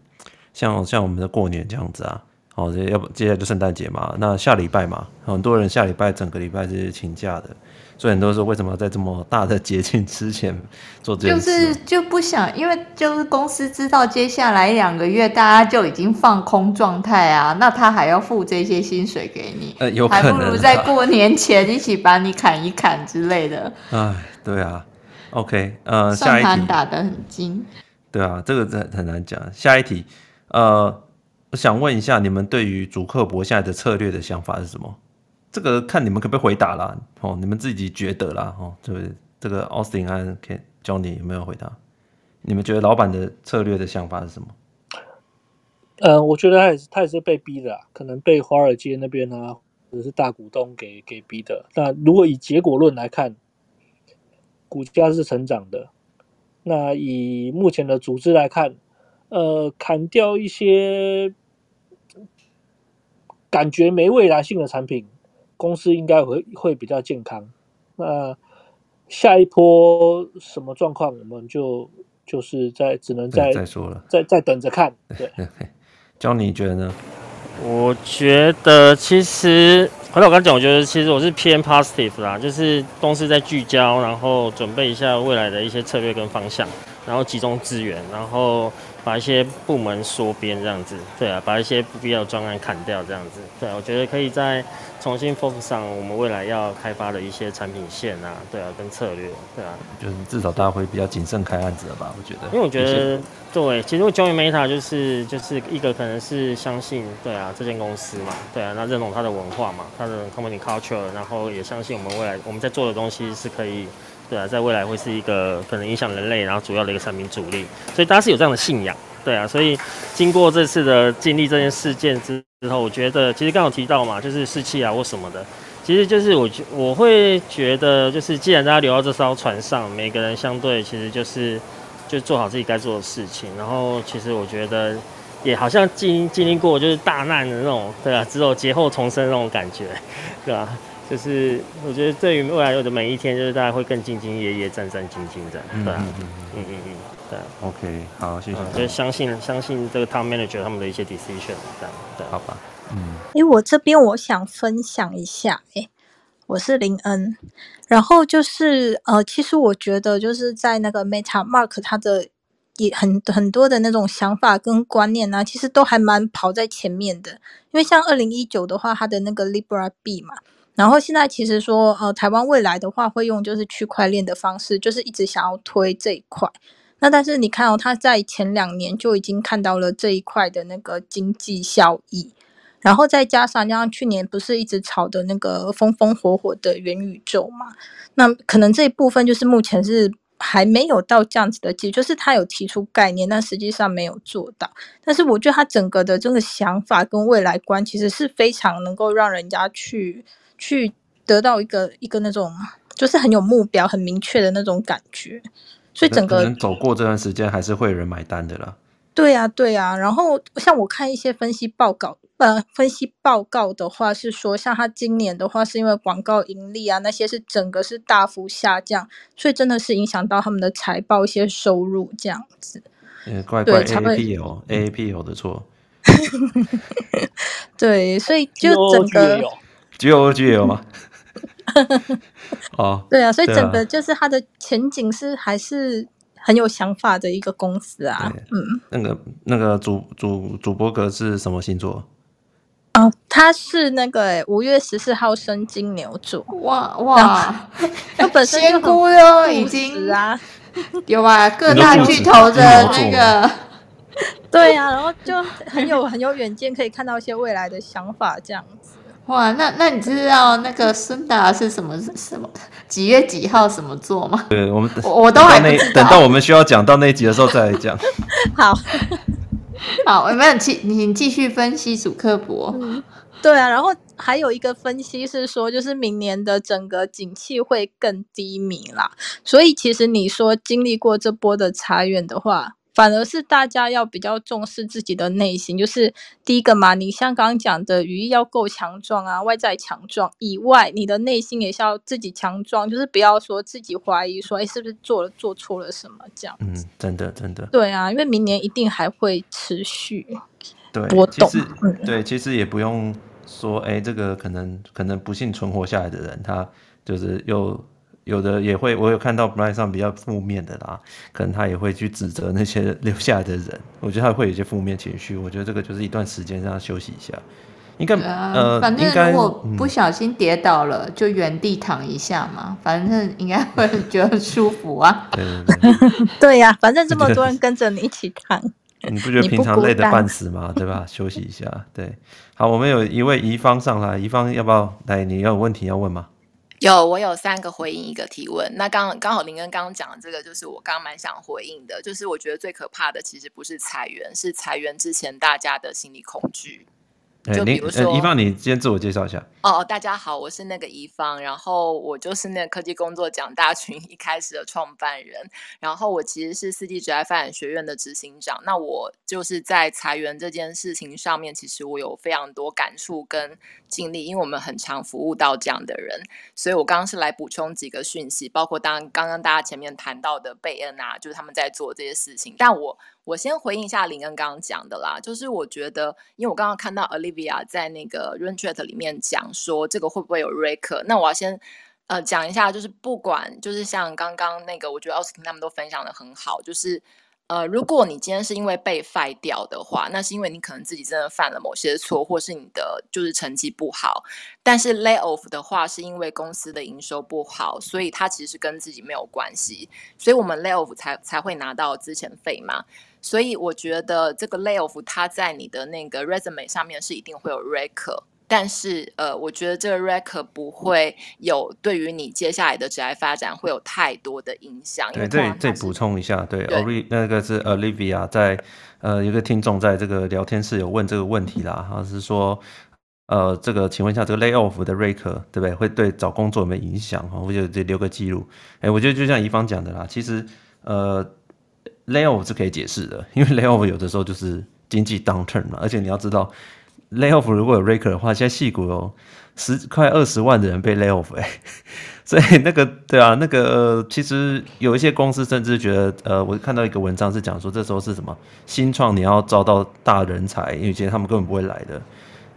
像像我们的过年这样子啊。哦，要不接下来就圣诞节嘛，那下礼拜嘛，很多人下礼拜整个礼拜是请假的。所以很多人说，为什么要在这么大的节庆之前做这件事？就是就不想，因为就是公司知道接下来两个月大家就已经放空状态啊，那他还要付这些薪水给你，呃，有可能，还不如在过年前一起把你砍一砍之类的。哎，对啊，OK，呃，算盘打得很精。对啊，这个很很难讲。下一题，呃，我想问一下，你们对于主客博现在的策略的想法是什么？这个看你们可不可以回答啦，哦，你们自己觉得啦，哦，这个？这个 Austin 和 Johnny 有没有回答？你们觉得老板的策略的想法是什么？呃，我觉得他也是，他也是被逼的，可能被华尔街那边啊，或者是大股东给给逼的。那如果以结果论来看，股价是成长的。那以目前的组织来看，呃，砍掉一些感觉没未来性的产品，公司应该会会比较健康。那下一波什么状况，我们就就是在只能再再说了，再再等着看。对。教你觉得呢？我觉得其实，回到我刚刚讲，我觉得其实我是偏 positive 啦，就是公司在聚焦，然后准备一下未来的一些策略跟方向，然后集中资源，然后。把一些部门缩编这样子，对啊，把一些不必要的专案砍掉这样子，对啊，我觉得可以再重新 focus 上我们未来要开发的一些产品线啊，对啊，跟策略，对啊，就是至少大家会比较谨慎开案子了吧？我觉得，因为我觉得，对，其实我 join Meta 就是就是一个可能是相信，对啊，这间公司嘛，对啊，那认同它的文化嘛，它的 company culture，然后也相信我们未来我们在做的东西是可以。对啊，在未来会是一个可能影响人类，然后主要的一个产品主力，所以大家是有这样的信仰。对啊，所以经过这次的经历这件事件之后，我觉得其实刚有提到嘛，就是士气啊或什么的，其实就是我觉我会觉得，就是既然大家留到这艘船上，每个人相对其实就是就做好自己该做的事情，然后其实我觉得也好像经经历过就是大难的那种，对啊，只有劫后重生那种感觉，对吧、啊？就是我觉得对于未来有的每一天，就是大家会更兢兢业业、战战兢兢的，对啊，嗯嗯。嗯嗯嗯，对。OK，好，谢谢。嗯、就相信相信这个 Tom Manager 他们的一些 decision，这样，对，好吧。嗯。哎、欸，我这边我想分享一下，哎、欸，我是林恩，然后就是呃，其实我觉得就是在那个 Meta Mark 他的也很很多的那种想法跟观念呢、啊，其实都还蛮跑在前面的，因为像二零一九的话，它的那个 Libra B 嘛。然后现在其实说，呃，台湾未来的话会用就是区块链的方式，就是一直想要推这一块。那但是你看哦，他在前两年就已经看到了这一块的那个经济效益，然后再加上像去年不是一直炒的那个风风火火的元宇宙嘛，那可能这一部分就是目前是还没有到这样子的机，就是他有提出概念，但实际上没有做到。但是我觉得他整个的这个想法跟未来观其实是非常能够让人家去。去得到一个一个那种，就是很有目标、很明确的那种感觉，所以整个能走过这段时间，还是会有人买单的啦。对呀、啊，对呀、啊。然后像我看一些分析报告，呃，分析报告的话是说，像他今年的话，是因为广告盈利啊那些是整个是大幅下降，所以真的是影响到他们的财报一些收入这样子。嗯，怪怪 AAPL，AAPL 的错。对，所以就整个。G O G L 吗？哦，对啊，所以整个就是它的前景是还是很有想法的一个公司啊。嗯，那个那个主主主播格是什么星座？哦，他是那个五月十四号生金牛座。哇哇，他本身仙姑哟，已经啊，有啊，各大巨头的那个，对啊，然后就很有很有远见，可以看到一些未来的想法这样子。哇，那那你知道那个孙达是什么什么几月几号什么座吗？对，我们我，我都还没等到我们需要讲到那一集的时候再来讲。好，好，有没有继你继续分析主克博？嗯，对啊，然后还有一个分析是说，就是明年的整个景气会更低迷啦。所以其实你说经历过这波的裁员的话。反而是大家要比较重视自己的内心，就是第一个嘛，你像刚刚讲的，语义要够强壮啊，外在强壮以外，你的内心也是要自己强壮，就是不要说自己怀疑说，哎，是不是做了做错了什么这样。嗯，真的真的。对啊，因为明年一定还会持续波动。对，其实、嗯、对，其实也不用说，哎，这个可能可能不幸存活下来的人，他就是又。有的也会，我有看到 Blind 上比较负面的啦，可能他也会去指责那些 留下来的人，我觉得他会有一些负面情绪。我觉得这个就是一段时间让他休息一下。应该、啊、呃，反正应该如果不小心跌倒了，嗯、就原地躺一下嘛，反正应该会 觉得舒服啊。对对对，对 呀、啊，反正这么多人跟着你一起躺，你不觉得平常累得半死吗？对吧？休息一下，对。好，我们有一位宜芳上来，宜芳要不要来？你要有问题要问吗？有，我有三个回应一个提问。那刚刚好林恩刚刚讲的这个，就是我刚蛮想回应的，就是我觉得最可怕的其实不是裁员，是裁员之前大家的心理恐惧。就比如说，宜芳，你先自我介绍一下。哦，大家好，我是那个一芳，然后我就是那个科技工作奖大群一开始的创办人，然后我其实是四季职业发展学院的执行长。那我就是在裁员这件事情上面，其实我有非常多感触跟经历，因为我们很常服务到这样的人，所以我刚刚是来补充几个讯息，包括当刚刚大家前面谈到的贝恩啊，就是他们在做这些事情，但我。我先回应一下林恩刚刚讲的啦，就是我觉得，因为我刚刚看到 Olivia 在那个 r u n t r e t 里面讲说这个会不会有 Raker，那我要先呃讲一下，就是不管就是像刚刚那个，我觉得奥斯汀他们都分享的很好，就是。呃，如果你今天是因为被 fire 掉的话，那是因为你可能自己真的犯了某些错，或是你的就是成绩不好。但是 lay off 的话，是因为公司的营收不好，所以它其实跟自己没有关系。所以我们 lay off 才才会拿到资前费嘛。所以我觉得这个 lay off 它在你的那个 resume 上面是一定会有 record。但是，呃，我觉得这个 record 不会有对于你接下来的职业发展会有太多的影响。对，这里再补充一下，对那个是 Olivia 在呃，一个听众在这个聊天室有问这个问题啦，他是说，呃，这个请问一下，这个 lay off 的 record 对不对？会对找工作有没有影响？哈，我就留个记录。哎，我觉得就像怡芳讲的啦，其实呃，lay off 是可以解释的，因为 lay off 有的时候就是经济 downturn 嘛，而且你要知道。lay off 如果有 raker 的话，现在矽谷有十快二十万的人被 lay off 哎、欸，所以那个对啊，那个、其实有一些公司甚至觉得，呃，我看到一个文章是讲说，这时候是什么新创，你要招到大人才，因为其实他们根本不会来的，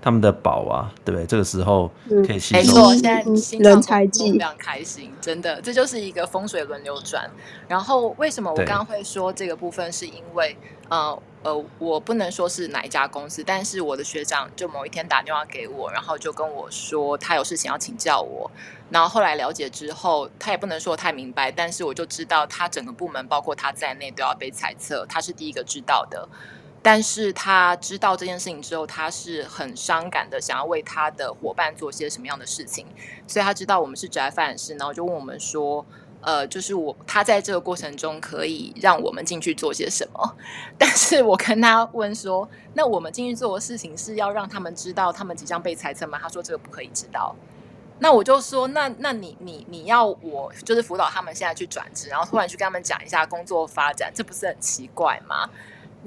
他们的宝啊，对不对？这个时候可以吸收。没错，现在新人才季非常开心，真的，这就是一个风水轮流转。然后为什么我刚刚会说这个部分，是因为呃。呃，我不能说是哪一家公司，但是我的学长就某一天打电话给我，然后就跟我说他有事情要请教我。然后后来了解之后，他也不能说太明白，但是我就知道他整个部门包括他在内都要被猜测，他是第一个知道的。但是他知道这件事情之后，他是很伤感的，想要为他的伙伴做些什么样的事情。所以他知道我们是职涯发展师，然后就问我们说。呃，就是我他在这个过程中可以让我们进去做些什么，但是我跟他问说，那我们进去做的事情是要让他们知道他们即将被裁撤吗？他说这个不可以知道。那我就说，那那你你你要我就是辅导他们现在去转职，然后突然去跟他们讲一下工作发展，这不是很奇怪吗？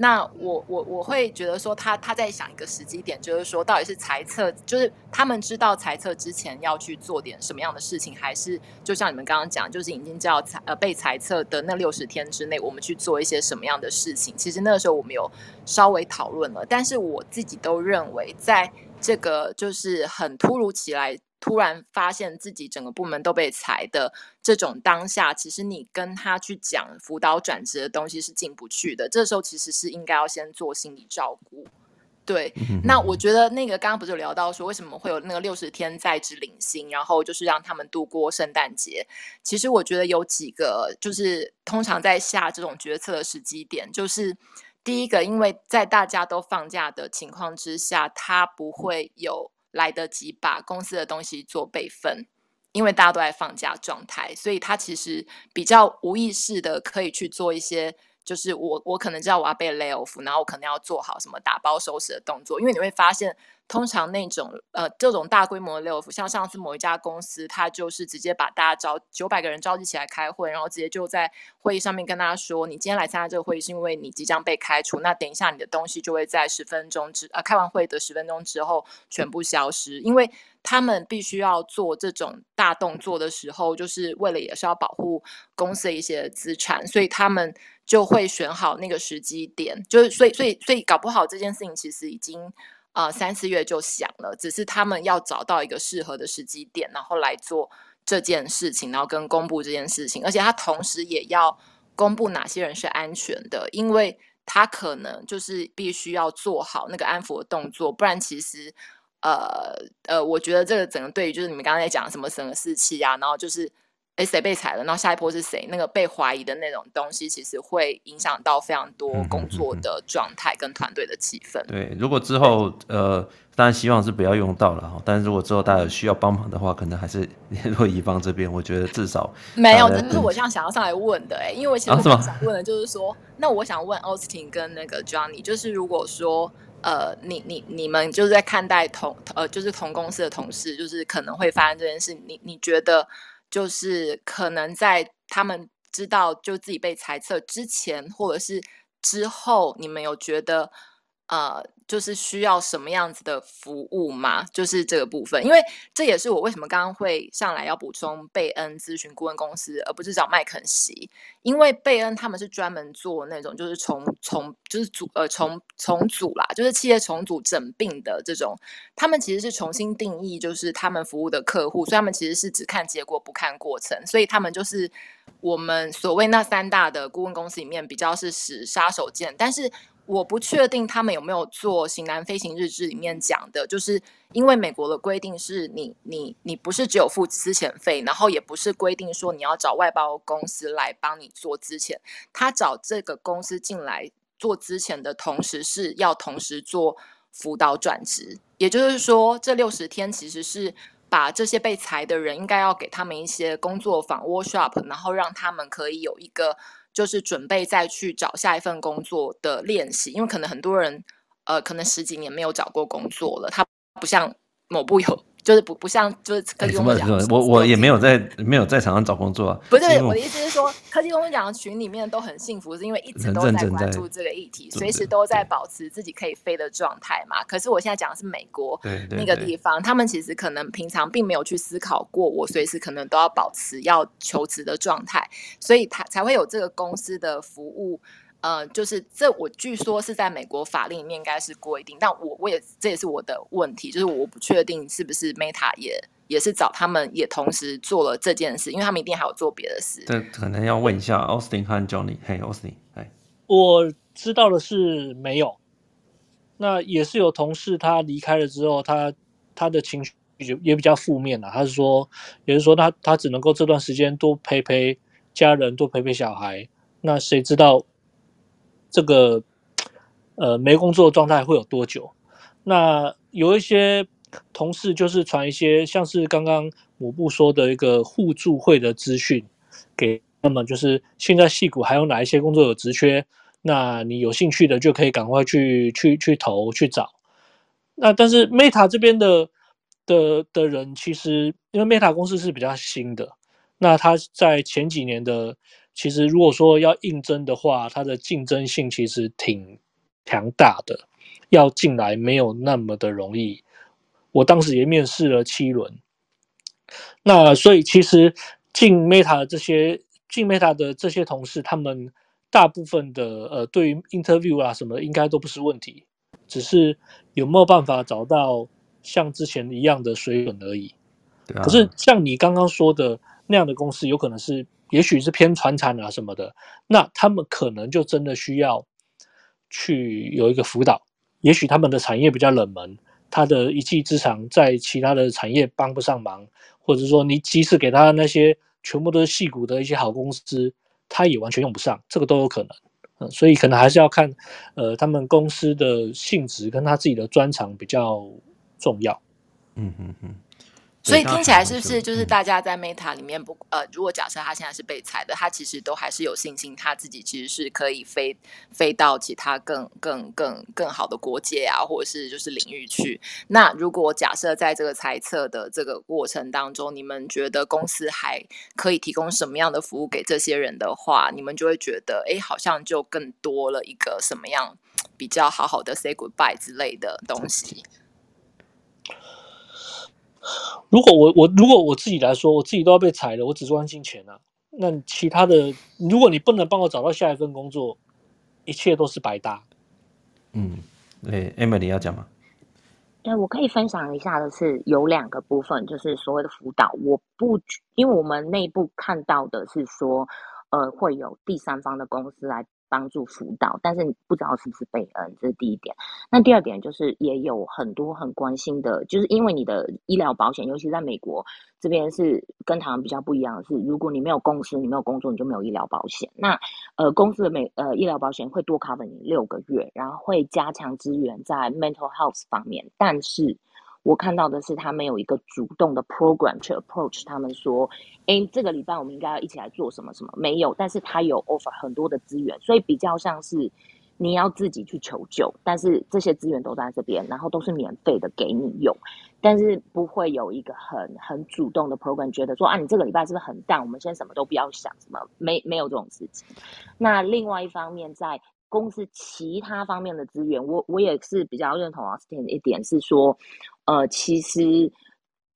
那我我我会觉得说他，他在想一个时机点，就是说到底是裁测，就是他们知道裁测之前要去做点什么样的事情，还是就像你们刚刚讲，就是已经知道裁呃被裁测的那六十天之内，我们去做一些什么样的事情？其实那个时候我们有稍微讨论了，但是我自己都认为，在这个就是很突如其来。突然发现自己整个部门都被裁的这种当下，其实你跟他去讲辅导转职的东西是进不去的。这时候其实是应该要先做心理照顾。对，那我觉得那个刚刚不是有聊到说，为什么会有那个六十天在职领薪，然后就是让他们度过圣诞节。其实我觉得有几个，就是通常在下这种决策的时机点，就是第一个，因为在大家都放假的情况之下，他不会有。来得及把公司的东西做备份，因为大家都在放假状态，所以他其实比较无意识的可以去做一些，就是我我可能知道我要被 lay off，然后我可能要做好什么打包收拾的动作，因为你会发现。通常那种呃这种大规模的 layoff，像上次某一家公司，他就是直接把大家招九百个人召集起来开会，然后直接就在会议上面跟大家说，你今天来参加这个会议是因为你即将被开除，那等一下你的东西就会在十分钟之呃开完会的十分钟之后全部消失，因为他们必须要做这种大动作的时候，就是为了也是要保护公司的一些资产，所以他们就会选好那个时机点，就是所以所以所以搞不好这件事情其实已经。啊、三四月就想了，只是他们要找到一个适合的时机点，然后来做这件事情，然后跟公布这件事情，而且他同时也要公布哪些人是安全的，因为他可能就是必须要做好那个安抚的动作，不然其实呃呃，我觉得这个整个对于就是你们刚才讲什么整个士气啊，然后就是。哎，谁被裁了？然后下一波是谁？那个被怀疑的那种东西，其实会影响到非常多工作的状态跟团队的气氛。对，如果之后呃，当然希望是不要用到了哈。但是如果之后大家有需要帮忙的话，可能还是 联络乙方这边。我觉得至少没有，这是我这样想要上来问的哎，因为我其实想问的就是说，啊、那我想问 Austin 跟那个 Johnny，就是如果说呃，你你你们就是在看待同呃，就是同公司的同事，就是可能会发生这件事，你你觉得？就是可能在他们知道就自己被裁撤之前，或者是之后，你们有觉得呃，就是需要什么样子的服务吗？就是这个部分，因为这也是我为什么刚刚会上来要补充贝恩咨询顾问公司，而不是找麦肯锡，因为贝恩他们是专门做那种就是重重就是组呃重重组啦，就是企业重组整并的这种，他们其实是重新定义就是他们服务的客户，所以他们其实是只看结果不看过程，所以他们就是我们所谓那三大的顾问公司里面比较是使杀手锏，但是。我不确定他们有没有做《型男飞行日志》里面讲的，就是因为美国的规定是你你你不是只有付资遣费，然后也不是规定说你要找外包公司来帮你做资遣，他找这个公司进来做资遣的同时是要同时做辅导转职，也就是说这六十天其实是把这些被裁的人应该要给他们一些工作坊 workshop，然后让他们可以有一个。就是准备再去找下一份工作的练习，因为可能很多人，呃，可能十几年没有找过工作了，他不像某部有。就是不不像就是科技公司讲，我我也没有在没有在场上找工作啊。不是我的意思是说，科技公司讲的群里面都很幸福，是因为一直都在关注这个议题，随时都在保持自己可以飞的状态嘛。可是我现在讲的是美国那个地方，他们其实可能平常并没有去思考过，我随时可能都要保持要求职的状态，所以他才会有这个公司的服务。呃，就是这，我据说是在美国法令里面应该是规定，但我我也这也是我的问题，就是我不确定是不是 Meta 也也是找他们也同时做了这件事，因为他们一定还有做别的事。这可能要问一下 Austin 和 Johnny。嘿，Austin，哎，我知道的是没有，那也是有同事他离开了之后，他他的情绪也也比较负面了，他是说，也是说他他只能够这段时间多陪陪家人，多陪陪小孩，那谁知道？这个呃没工作的状态会有多久？那有一些同事就是传一些像是刚刚某部说的一个互助会的资讯给他们，就是现在戏谷还有哪一些工作有职缺，那你有兴趣的就可以赶快去去去投去找。那但是 Meta 这边的的的人其实因为 Meta 公司是比较新的，那他在前几年的。其实，如果说要应征的话，它的竞争性其实挺强大的，要进来没有那么的容易。我当时也面试了七轮，那所以其实进 Meta 的这些进 Meta 的这些同事，他们大部分的呃，对于 interview 啊什么的，应该都不是问题，只是有没有办法找到像之前一样的水准而已。对啊。可是像你刚刚说的那样的公司，有可能是。也许是偏传产啊什么的，那他们可能就真的需要去有一个辅导。也许他们的产业比较冷门，他的一技之长在其他的产业帮不上忙，或者说你即使给他那些全部都是矽谷的一些好公司，他也完全用不上，这个都有可能。嗯，所以可能还是要看，呃，他们公司的性质跟他自己的专长比较重要。嗯嗯嗯。所以听起来是不是就是大家在 Meta 里面不呃，如果假设他现在是被裁的，他其实都还是有信心，他自己其实是可以飞飞到其他更更更更好的国界啊，或者是就是领域去。那如果假设在这个猜测的这个过程当中，你们觉得公司还可以提供什么样的服务给这些人的话，你们就会觉得哎，好像就更多了一个什么样比较好好的 say goodbye 之类的东西。如果我我如果我自己来说，我自己都要被裁了，我只关心钱啊。那其他的，如果你不能帮我找到下一份工作，一切都是白搭。嗯，对，Emily 要讲吗？对，我可以分享一下的是有两个部分，就是所谓的辅导。我不，因为我们内部看到的是说，呃，会有第三方的公司来帮助辅导，但是你不知道是不是贝恩，这是第一点。那第二点就是也有很多很关心的，就是因为你的医疗保险，尤其在美国这边是跟台湾比较不一样的是，如果你没有公司，你没有工作，你就没有医疗保险。那呃，公司的美呃医疗保险会多 cover 你六个月，然后会加强资源在 mental health 方面，但是。我看到的是，他们有一个主动的 program 去 approach 他们说，哎，这个礼拜我们应该要一起来做什么什么？没有，但是他有 offer 很多的资源，所以比较像是你要自己去求救，但是这些资源都在这边，然后都是免费的给你用，但是不会有一个很很主动的 program，觉得说啊，你这个礼拜是不是很淡？我们现在什么都不要想，什么没没有这种事情。那另外一方面在。公司其他方面的资源，我我也是比较认同 Austin 的一点是说，呃，其实，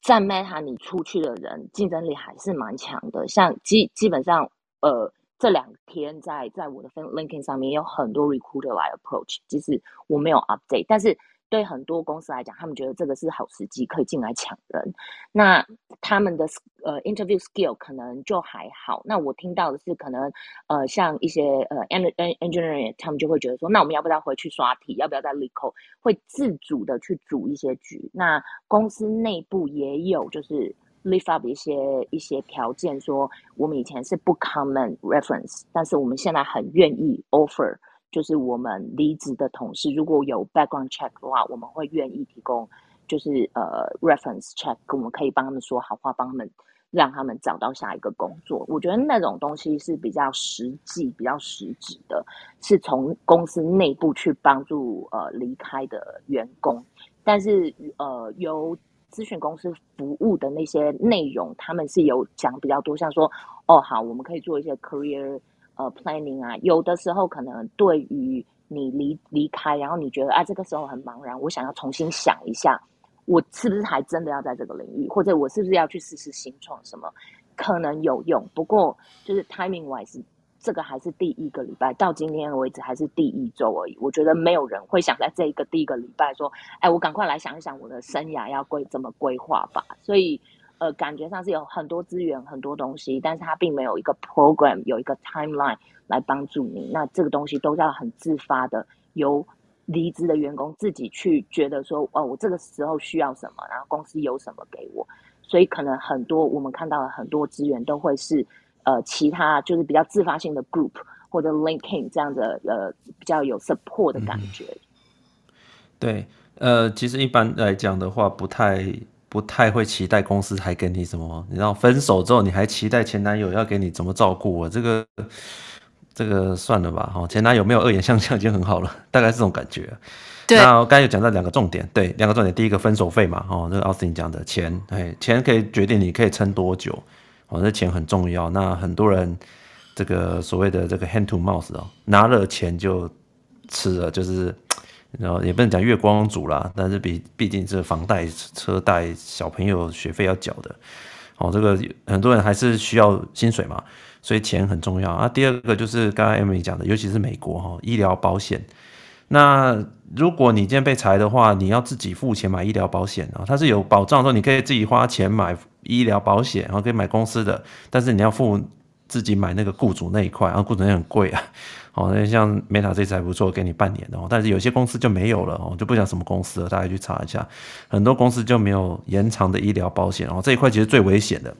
在 Meta 你出去的人竞争力还是蛮强的，像基基本上，呃，这两天在在我的 LinkedIn 上面有很多 recruiter 来 approach，即使我没有 update，但是。对很多公司来讲，他们觉得这个是好时机，可以进来抢人。那他们的呃 interview skill 可能就还好。那我听到的是，可能呃像一些呃 engineer，他们就会觉得说，那我们要不要回去刷题？要不要再 re 考会自主的去组一些局。那公司内部也有就是 lift up 一些一些条件，说我们以前是不 common reference，但是我们现在很愿意 offer。就是我们离职的同事，如果有 background check 的话，我们会愿意提供，就是呃 reference check，我们可以帮他们说好话，帮他们让他们找到下一个工作。我觉得那种东西是比较实际、比较实质的，是从公司内部去帮助呃离开的员工。但是呃由咨询公司服务的那些内容，他们是有讲比较多，像说哦好，我们可以做一些 career。呃，planning 啊，有的时候可能对于你离离开，然后你觉得啊，这个时候很茫然，我想要重新想一下，我是不是还真的要在这个领域，或者我是不是要去试试新创什么，可能有用。不过就是 timing wise，这个还是第一个礼拜，到今天为止还是第一周而已。我觉得没有人会想在这一个第一个礼拜说，哎，我赶快来想一想我的生涯要规怎么规划吧。所以。呃，感觉上是有很多资源、很多东西，但是它并没有一个 program，有一个 timeline 来帮助你。那这个东西都是要很自发的，由离职的员工自己去觉得说，哦，我这个时候需要什么，然后公司有什么给我。所以可能很多我们看到的很多资源都会是呃其他就是比较自发性的 group 或者 LinkedIn 这样的呃比较有 support 的感觉。嗯、对，呃，其实一般来讲的话，不太。不太会期待公司还给你什么，你知道分手之后你还期待前男友要给你怎么照顾我？这个这个算了吧，哈，前男友没有恶言相向已经很好了，大概是这种感觉。对，那我刚才有讲到两个重点，对，两个重点，第一个分手费嘛，哦，这个奥斯汀讲的钱，哎，钱可以决定你可以撑多久，哦，这钱很重要。那很多人这个所谓的这个 hand to mouth 哦，拿了钱就吃了，就是。然后也不能讲月光族啦，但是比毕竟是房贷、车贷、小朋友学费要缴的，哦，这个很多人还是需要薪水嘛，所以钱很重要啊。第二个就是刚刚 Emily 讲的，尤其是美国哈，医疗保险。那如果你今天被裁的话，你要自己付钱买医疗保险啊，它是有保障说你可以自己花钱买医疗保险，然后可以买公司的，但是你要付自己买那个雇主那一块，然后雇主那很贵啊。哦，那像 Meta 这次还不错，给你半年的哦。但是有些公司就没有了哦，就不讲什么公司了，大家去查一下。很多公司就没有延长的医疗保险哦，这一块其实最危险的。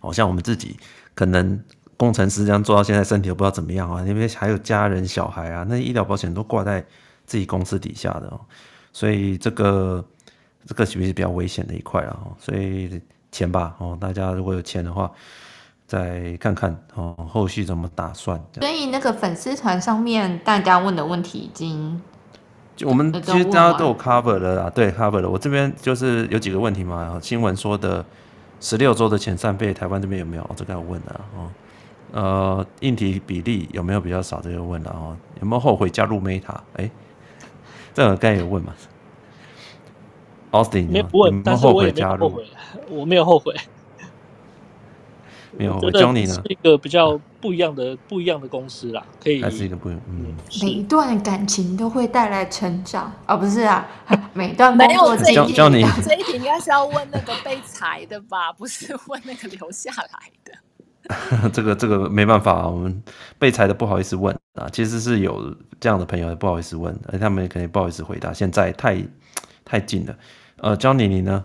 哦，像我们自己可能工程师这样做到现在，身体都不知道怎么样啊，因为还有家人小孩啊，那医疗保险都挂在自己公司底下的哦。所以这个这个其实是比较危险的一块啊。所以钱吧，哦，大家如果有钱的话。再看看哦，后续怎么打算？所以那个粉丝团上面大家问的问题已经，就我们其实大家都有 cover 了啦，对 cover 了。我这边就是有几个问题嘛，新闻说的十六周的遣散费，台湾这边有没有？这个要问的哦。呃，硬体比例有没有比较少？这个问了哦。有没有后悔加入 Meta？哎，这个刚才有问嘛？Austin 没有问，有没有后悔加入？我没有后悔。没有，我教你呢。是一个比较不一样的、不一样的公司啦，可以。还是一个不，嗯。每一段感情都会带来成长，哦，不是啊，每段工作经历。教你 这一题应该是要问那个被裁的吧，不是问那个留下来的。这个这个没办法啊，我们被裁的不好意思问啊，其实是有这样的朋友不好意思问，而他们可能不好意思回答，现在太太近了。呃，Johnny 你呢？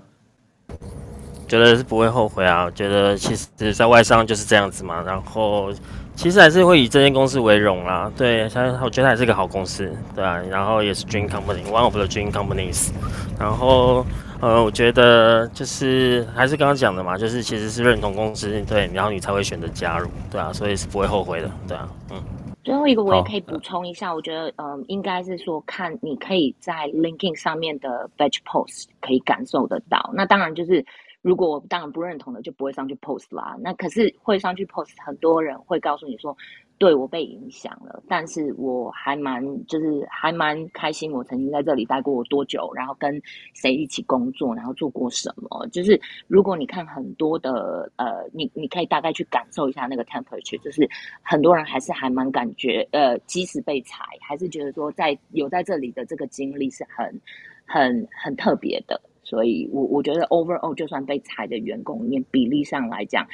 觉得是不会后悔啊，我觉得其实在外商就是这样子嘛，然后其实还是会以这间公司为荣啦。对，他我觉得还是个好公司，对啊，然后也是 dream company，one of the dream companies，然后呃，我觉得就是还是刚刚讲的嘛，就是其实是认同公司，对，然后你才会选择加入，对啊，所以是不会后悔的，对啊，嗯。最后一个我也可以补充一下，我觉得嗯，应该是说看你可以在 LinkedIn 上面的 batch post 可以感受得到，那当然就是。如果我当然不认同的，就不会上去 post 啦。那可是会上去 post，很多人会告诉你说，对我被影响了。但是我还蛮就是还蛮开心，我曾经在这里待过多久，然后跟谁一起工作，然后做过什么。就是如果你看很多的呃，你你可以大概去感受一下那个 temperature，就是很多人还是还蛮感觉呃，即使被裁，还是觉得说在有在这里的这个经历是很很很特别的。所以我，我觉得 overall 就算被裁的员工里面比例上来讲，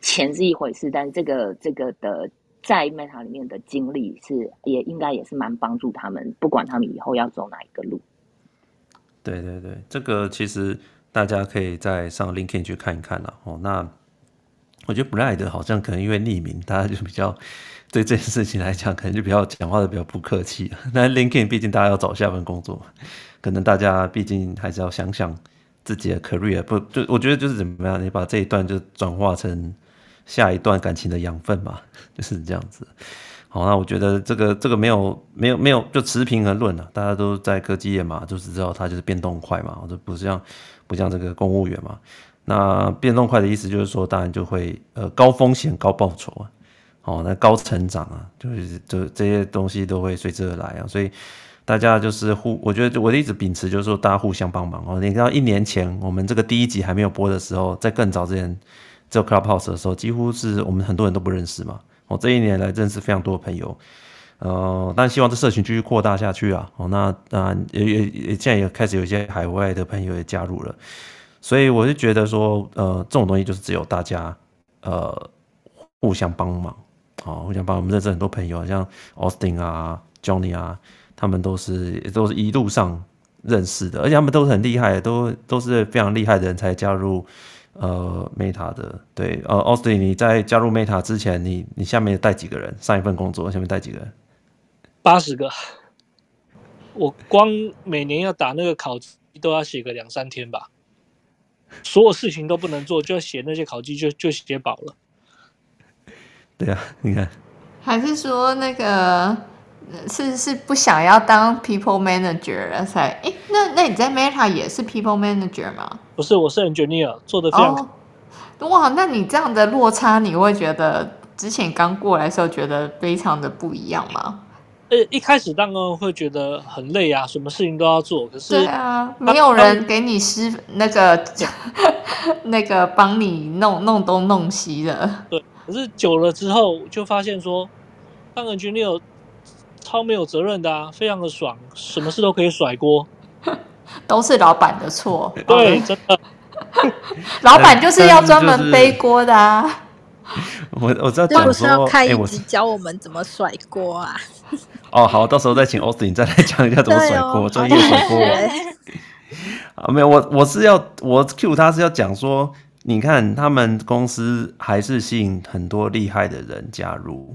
钱是一回事，但这个这个的在 Meta 里面的经历是也应该也是蛮帮助他们，不管他们以后要走哪一个路。对对对，这个其实大家可以再上 LinkedIn 去看一看了哦。那我觉得 Brad 好像可能因为匿名，大家就比较对这件事情来讲，可能就比较讲话的比较不客气。那 LinkedIn 毕竟大家要找下份工作。可能大家毕竟还是要想想自己的 career，不就我觉得就是怎么样，你把这一段就转化成下一段感情的养分嘛，就是这样子。好，那我觉得这个这个没有没有没有就持平而论了，大家都在科技业嘛，就是知道它就是变动快嘛，这不像不像这个公务员嘛。那变动快的意思就是说，当然就会呃高风险高报酬啊，哦，那高成长啊，就是就这些东西都会随之而来啊，所以。大家就是互，我觉得我一直秉持就是说，大家互相帮忙哦。你知道一年前我们这个第一集还没有播的时候，在更早之前做 Clubhouse 的时候，几乎是我们很多人都不认识嘛。我这一年来认识非常多的朋友，呃，但希望这社群继续扩大下去啊。哦，那当然也也也现在也开始有一些海外的朋友也加入了，所以我就觉得说，呃，这种东西就是只有大家呃互相帮忙啊，互相帮我们认识很多朋友，像 Austin 啊、Johnny 啊。他们都是也都是一路上认识的，而且他们都是很厉害，都都是非常厉害的人才加入呃 Meta 的。对，呃，Austin，你在加入 Meta 之前，你你下面带几个人？上一份工作下面带几个人？八十个。我光每年要打那个考，都要写个两三天吧。所有事情都不能做，就要写那些考绩，就就写饱了。对啊，你看。还是说那个？是是不想要当 people manager 了才哎，那那你在 Meta 也是 people manager 吗？不是，我是 engineer，做的非常好。Oh, 哇，那你这样的落差，你会觉得之前刚过来的时候觉得非常的不一样吗？呃，一开始当然会觉得很累啊，什么事情都要做，可是对啊，没有人给你施那个 那个帮你弄弄东弄西的。对，可是久了之后就发现说，当 engineer。超没有责任的啊，非常的爽，什么事都可以甩锅，都是老板的错。对，真的，老板就是要专门背锅的啊。我我知道讲说，要开一集教我们怎么甩锅啊。哦，好，到时候再请 Austin 再来讲一下怎么甩锅，专业甩锅。啊，没有，我我是要我 Q 他是要讲说，你看他们公司还是吸引很多厉害的人加入。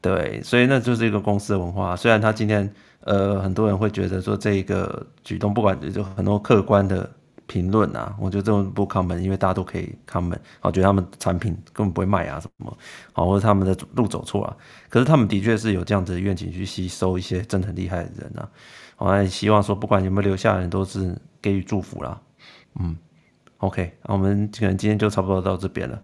对，所以那就是一个公司的文化。虽然他今天，呃，很多人会觉得说这一个举动，不管就很多客观的评论啊，我觉得这种不 common，因为大家都可以 common，我觉得他们产品根本不会卖啊什么，好，或者他们的路走错了。可是他们的确是有这样子的愿景去吸收一些真的很厉害的人啊。我也希望说，不管有没有留下的人，都是给予祝福啦。嗯，OK，那我们可能今天就差不多到这边了。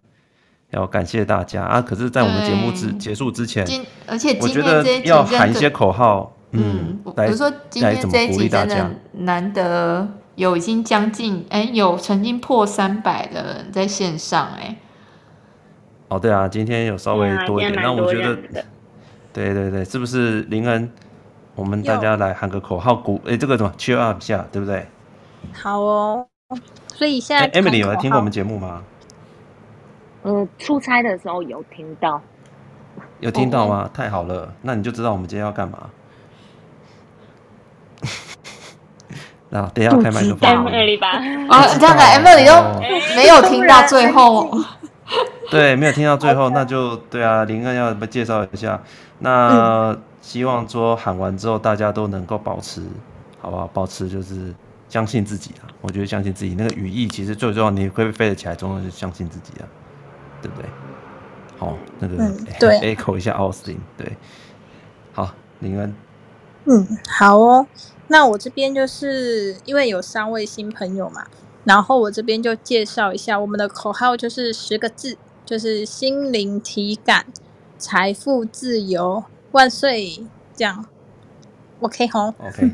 要感谢大家啊！可是，在我们节目之结束之前，而且我觉得要喊一些口号，嗯，比如说今天这一集真的难得有已经将近哎，有曾经破三百的人在线上哎。哦，对啊，今天有稍微多一点，那我觉得，对对对，是不是林恩？我们大家来喊个口号鼓，哎，这个怎么 cheer up 一下，对不对？好哦，所以现在 Emily 有来听过我们节目吗？呃，出差的时候有听到，有听到吗？太好了，那你就知道我们今天要干嘛。那等一下开麦克风。Emily 吧。哦，这样的 Emily 都没有听到最后。对，没有听到最后，那就对啊。林恩要不介绍一下？那希望说喊完之后，大家都能够保持，好不好？保持就是相信自己啊。我觉得相信自己那个语义其实最重要，你会不会飞得起来，重要是相信自己啊，对不对？好，那个、嗯、对，echo 一下奥斯汀，对，好，林恩，嗯，好哦。那我这边就是因为有三位新朋友嘛，然后我这边就介绍一下我们的口号，就是十个字，就是心灵体感，财富自由万岁，这样，OK 吼，OK，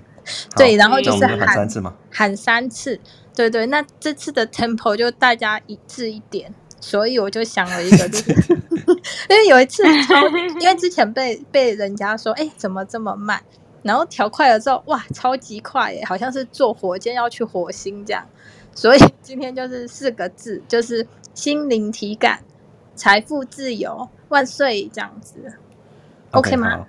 对，然后就是喊，喊三次嘛，喊三次，对对，那这次的 tempo 就大家一致一点，所以我就想了一个，就是 因为有一次超，因为之前被被人家说，哎，怎么这么慢？然后调快了之后，哇，超级快耶，好像是坐火箭要去火星这样。所以今天就是四个字，就是心灵体感，财富自由万岁这样子，OK, okay 吗？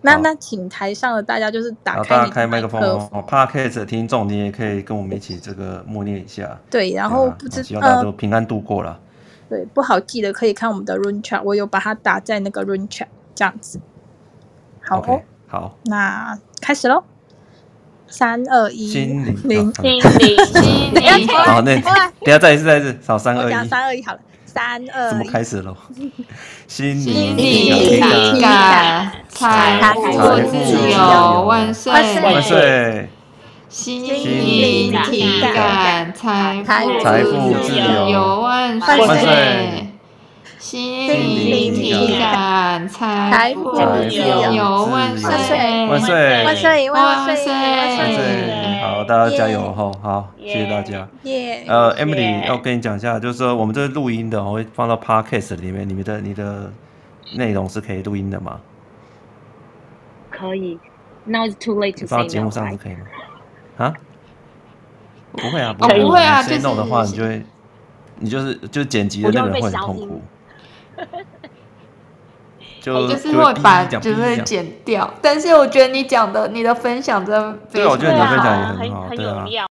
那那请台上的大家就是打开你的麦克风，Podcast 的听众你也可以跟我们一起这个默念一下。对，然后不知道，希望大家都平安度过了。对，不好记得可以看我们的 Run Chat，我有把它打在那个 Run Chat 这样子。好。Okay. 好，那开始喽！三二一，心灵，心灵，心灵。好，那等下。再一次，再一次，好，三二一，三二一，好了，三二一，怎么开始喽？心灵体感，财富自由，万岁，万岁！心灵体感，财富自由，万岁！心灵体感，财富自由，万岁！万岁！万岁！万岁！万岁！好，大家加油吼！好，谢谢大家。呃，Emily 要跟你讲一下，就是说我们这个录音的，我会放到 Podcast 里面，里面的你的内容是可以录音的吗？可以。Now it's too late to say。放到节目上是可以吗？啊？不会啊，不会啊，这种的话，你就会，你就是就剪辑的那个人会很痛苦。就就是会把就会剪掉，但是我觉得你讲的你的分享真的非常好，对，我觉得你的分享也很好，很对啊。